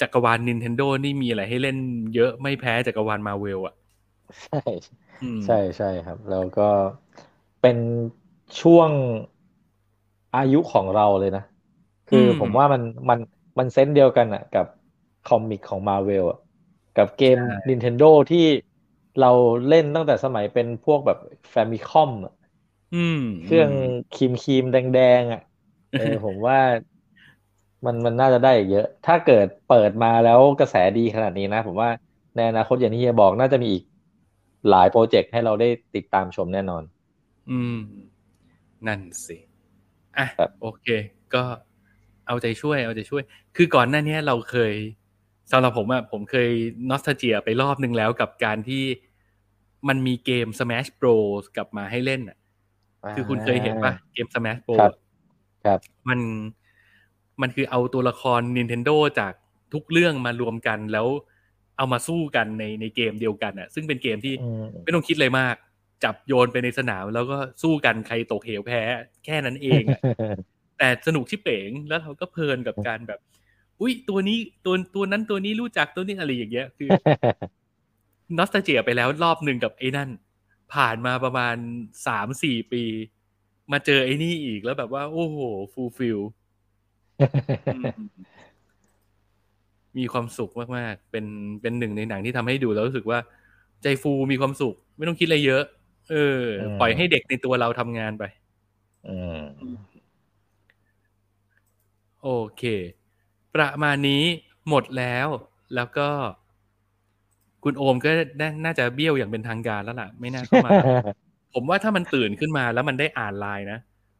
จักรวาล Nintendo นี่มีอะไรให้เล่นเยอะไม่แพ้จักรวาลมาเวลอะ ใช่อืมใช่ใช่ครับ แล้วก็เป็นช่วงอายุของเราเลยนะ คืออมผมว่ามันมันมันเซนส์เดียวกันอะกับคอมิกของมาเวลอะกับเกมใช่ Nintendo ที่ เราเล่นตั้งแต่สมัยเป็นพวกแบบแฟมิคอมอืมเครื่องครีมครีมแดงๆอะเออผมว่ามันมันน่าจะได้อีกเยอะ ถ้าเกิดเปิดมาแล้วกระแสดีขนาดนี้นะ ผมว่าในอนาคตอย่างที่เฮียบอกน่าจะมีอีกหลายโปรเจกต์ให้เราได้ติดตามชมแน่นอน อืม นั่นสิอะครับโอเค ก็เอาใจช่วย เอาใจช่วย คือก่อนหน้านี้เราเคยสำหรับผมอะผมเคยนอสตาเจียไปรอบนึงแล้วกับการที่ มันมีเกม Smash Bros กลับมาให้เล่นอะคือคุณเคยเห็นปะเกม Smash Bros ครับครับ มันมันคือเอาตัวละคร Nintendo จากทุกเรื่องมารวมกันแล้วเอามาสู้กันในในเกมเดียวกันอะซึ่งเป็นเกมที่อืมไม่ต้องคิดเลยมาก จับโยนไปในสนาม แล้วก็สู้กันใครตกเหวแพ้ แค่นั้นเองอะแต่สนุกชิบเป๋งแล้วเราก็เพลินกับการแบบ อุ้ยตัวนี้ตัวตัวนั้นตัวนี้รู้จักตัวนี้อะไรอย่างเงี้ยคือ นอสตาเจียไปแล้วรอบหนึ่งกับไอ้นั่น ผ่านมาประมาณสามสี่ปี มาเจอไอ้นี่อีกแล้วแบบว่า โอ้โห ฟูลฟิลมีความสุขมากๆ เป็นเป็นหนึ่งในหนังที่ทำให้ดูแล้วรู้สึกว่า ใจฟูมีความสุข ไม่ต้องคิดอะไรเยอะ เอออืมปล่อยให้เด็กในตัวเราทำงานไปอืมโอเค ประมาณนี้หมดแล้วแล้วก็ คุณโอมก็น่าน่าจะเบี้ยวอย่างเป็นทางการแล้วล่ะ ไม่น่าเข้ามา ผมว่าถ้ามันตื่นขึ้นมาแล้วมันได้อ่านไลน์นะ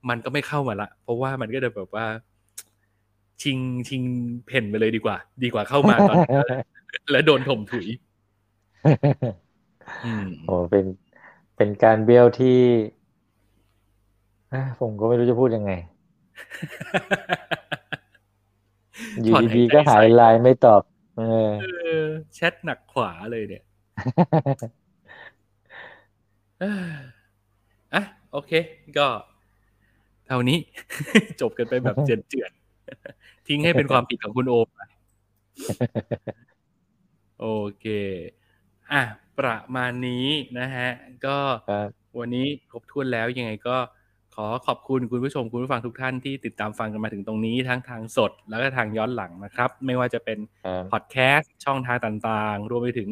มันก็ไม่เข้ามาละ เพราะว่ามันก็จะแบบว่า ชิงชิงเพ่นไปเลยดีกว่า ดีกว่าเข้ามาตอนนี้แล้วโดนถมถุยอืมโอ้เป็นเป็นการเบี้ยวที่อะผมก็ไม่รู้จะพูดยังไง อยู่ถอนดีหายๆใจก็หายใส่ไลน์ไม่ตอบ เออเออแชทหนักขวาเลยเนี่ยเอ้ออะโอเค ก็เท่านี้ จบกันไปแบบเจือนๆทิ้งให้เป็นความผิดของคุณโอมไปโอเค อะ ประมาณนี้นะฮะ ก็ครับวันนี้ครบถ้วนแล้วยังไงก็ ขอขอบคุณคุณผู้ชมคุณผู้ฟังทุกท่านที่ติดตามฟังกันมาถึงตรงนี้ทั้งทางสดแล้วก็ทางย้อนหลังนะครับ ไม่ว่าจะเป็นครับพอดแคสต์ช่องทางต่างๆ รวมไปถึง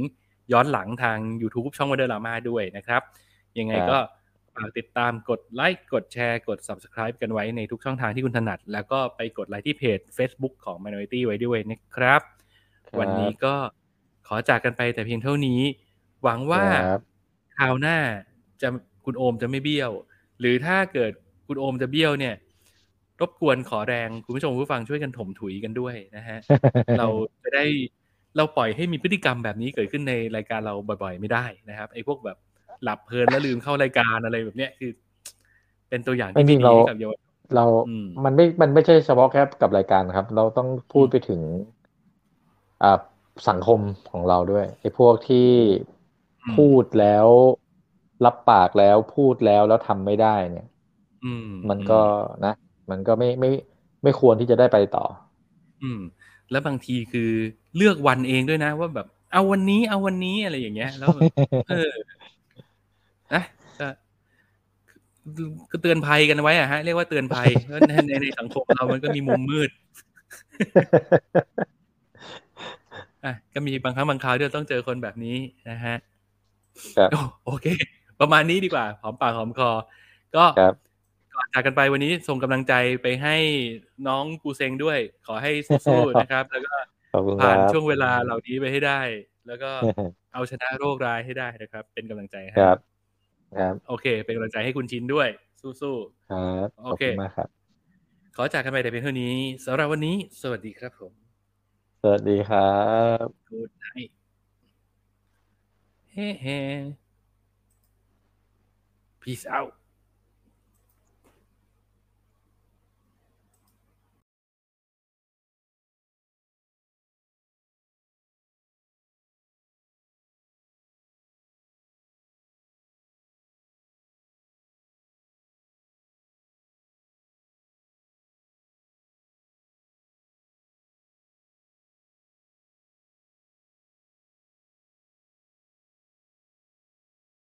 ย้อนหลังทาง YouTube ช่องวันเดอร์ลามาด้วยนะครับ ยังไงครับก็ฝากติดตามกดไลค์กดแชร์กด Subscribe กันไว้ในทุกช่องทางที่คุณถนัด แล้วก็ไปกดไลค์ที่เพจ Facebook ของ Minority ไว้ด้วยนะครับครับวันนี้ก็ขอจากกันไปแต่เพียงเท่านี้ หวังว่าครับคราวหน้าจะคุณโอมจะไม่เบี้ยว หรือถ้าเกิดคุณโอมจะเบี้ยวเนี่ย รบกวนขอแรงคุณผู้ชมผู้ฟังช่วยกันถมถุยกันด้วยนะฮะ เราจะได้เราปล่อยให้มีพฤติกรรมแบบนี้เกิดขึ้นในรายการเราบ่อยๆ ไม่ได้นะครับไอ้พวกแบบหลับเพลินแล้วลืมเข้ารายการอะไรแบบเนี้ยคือ เป็นตัวอย่างที่ไม่ไม่จริงดีเราให้กับเยาวชนเราอืมมันไม่ มันไม่ใช่เฉพาะแค่กับรายการครับ เราต้องพูดอืมไปถึงอ่าสังคมของเราด้วยไอ้พวกที่อืมพูดแล้ว รับปากแล้วพูดแล้วแล้วทำไม่ได้เนี่ย อืม มันก็นะ มันก็ไม่ไม่ไม่ควรที่จะได้ไปต่อ อืม แล้วบางทีคือเลือกวันเองด้วยนะ ว่าแบบ เอาวันนี้เอาวันนี้อะไรอย่างเงี้ย แล้วแบบเออนะก็ก็เตือนภัยกันไว้อะฮะเรียกว่าเตือนภัยเพราะในในในสังคมเรามันก็มีมุมมืดอะก็มีบางครั้งบางคราวที่เราต้องเจอคนแบบนี้นะฮะ ครับ โอ้โอเค ประมาณนี้ดีกว่าหอมปากหอมคอ ก็ครับก่อนจากกันไปวันนี้ส่งกำลังใจไปให้น้องกูเซงด้วย ขอให้สู้ๆนะครับ แล้วก็ขอบคุณคผ่านรับช่วงเวลาเหล่านี้ไปให้ได้ แล้วก็เอาชนะโรคร้ายให้ได้นะครับ เป็นกำลังใจให้ครับ ครับ โอเค เป็นกำลังใจให้คุณชินด้วย สู้ครับขโออบเคคุณมากครับๆขอจากกันไปแต่เพียงเท่านี้สำหรับวันนี้ สวัสดีครับผม สวัสดีครับ Good night เฮ้เฮ้ peace out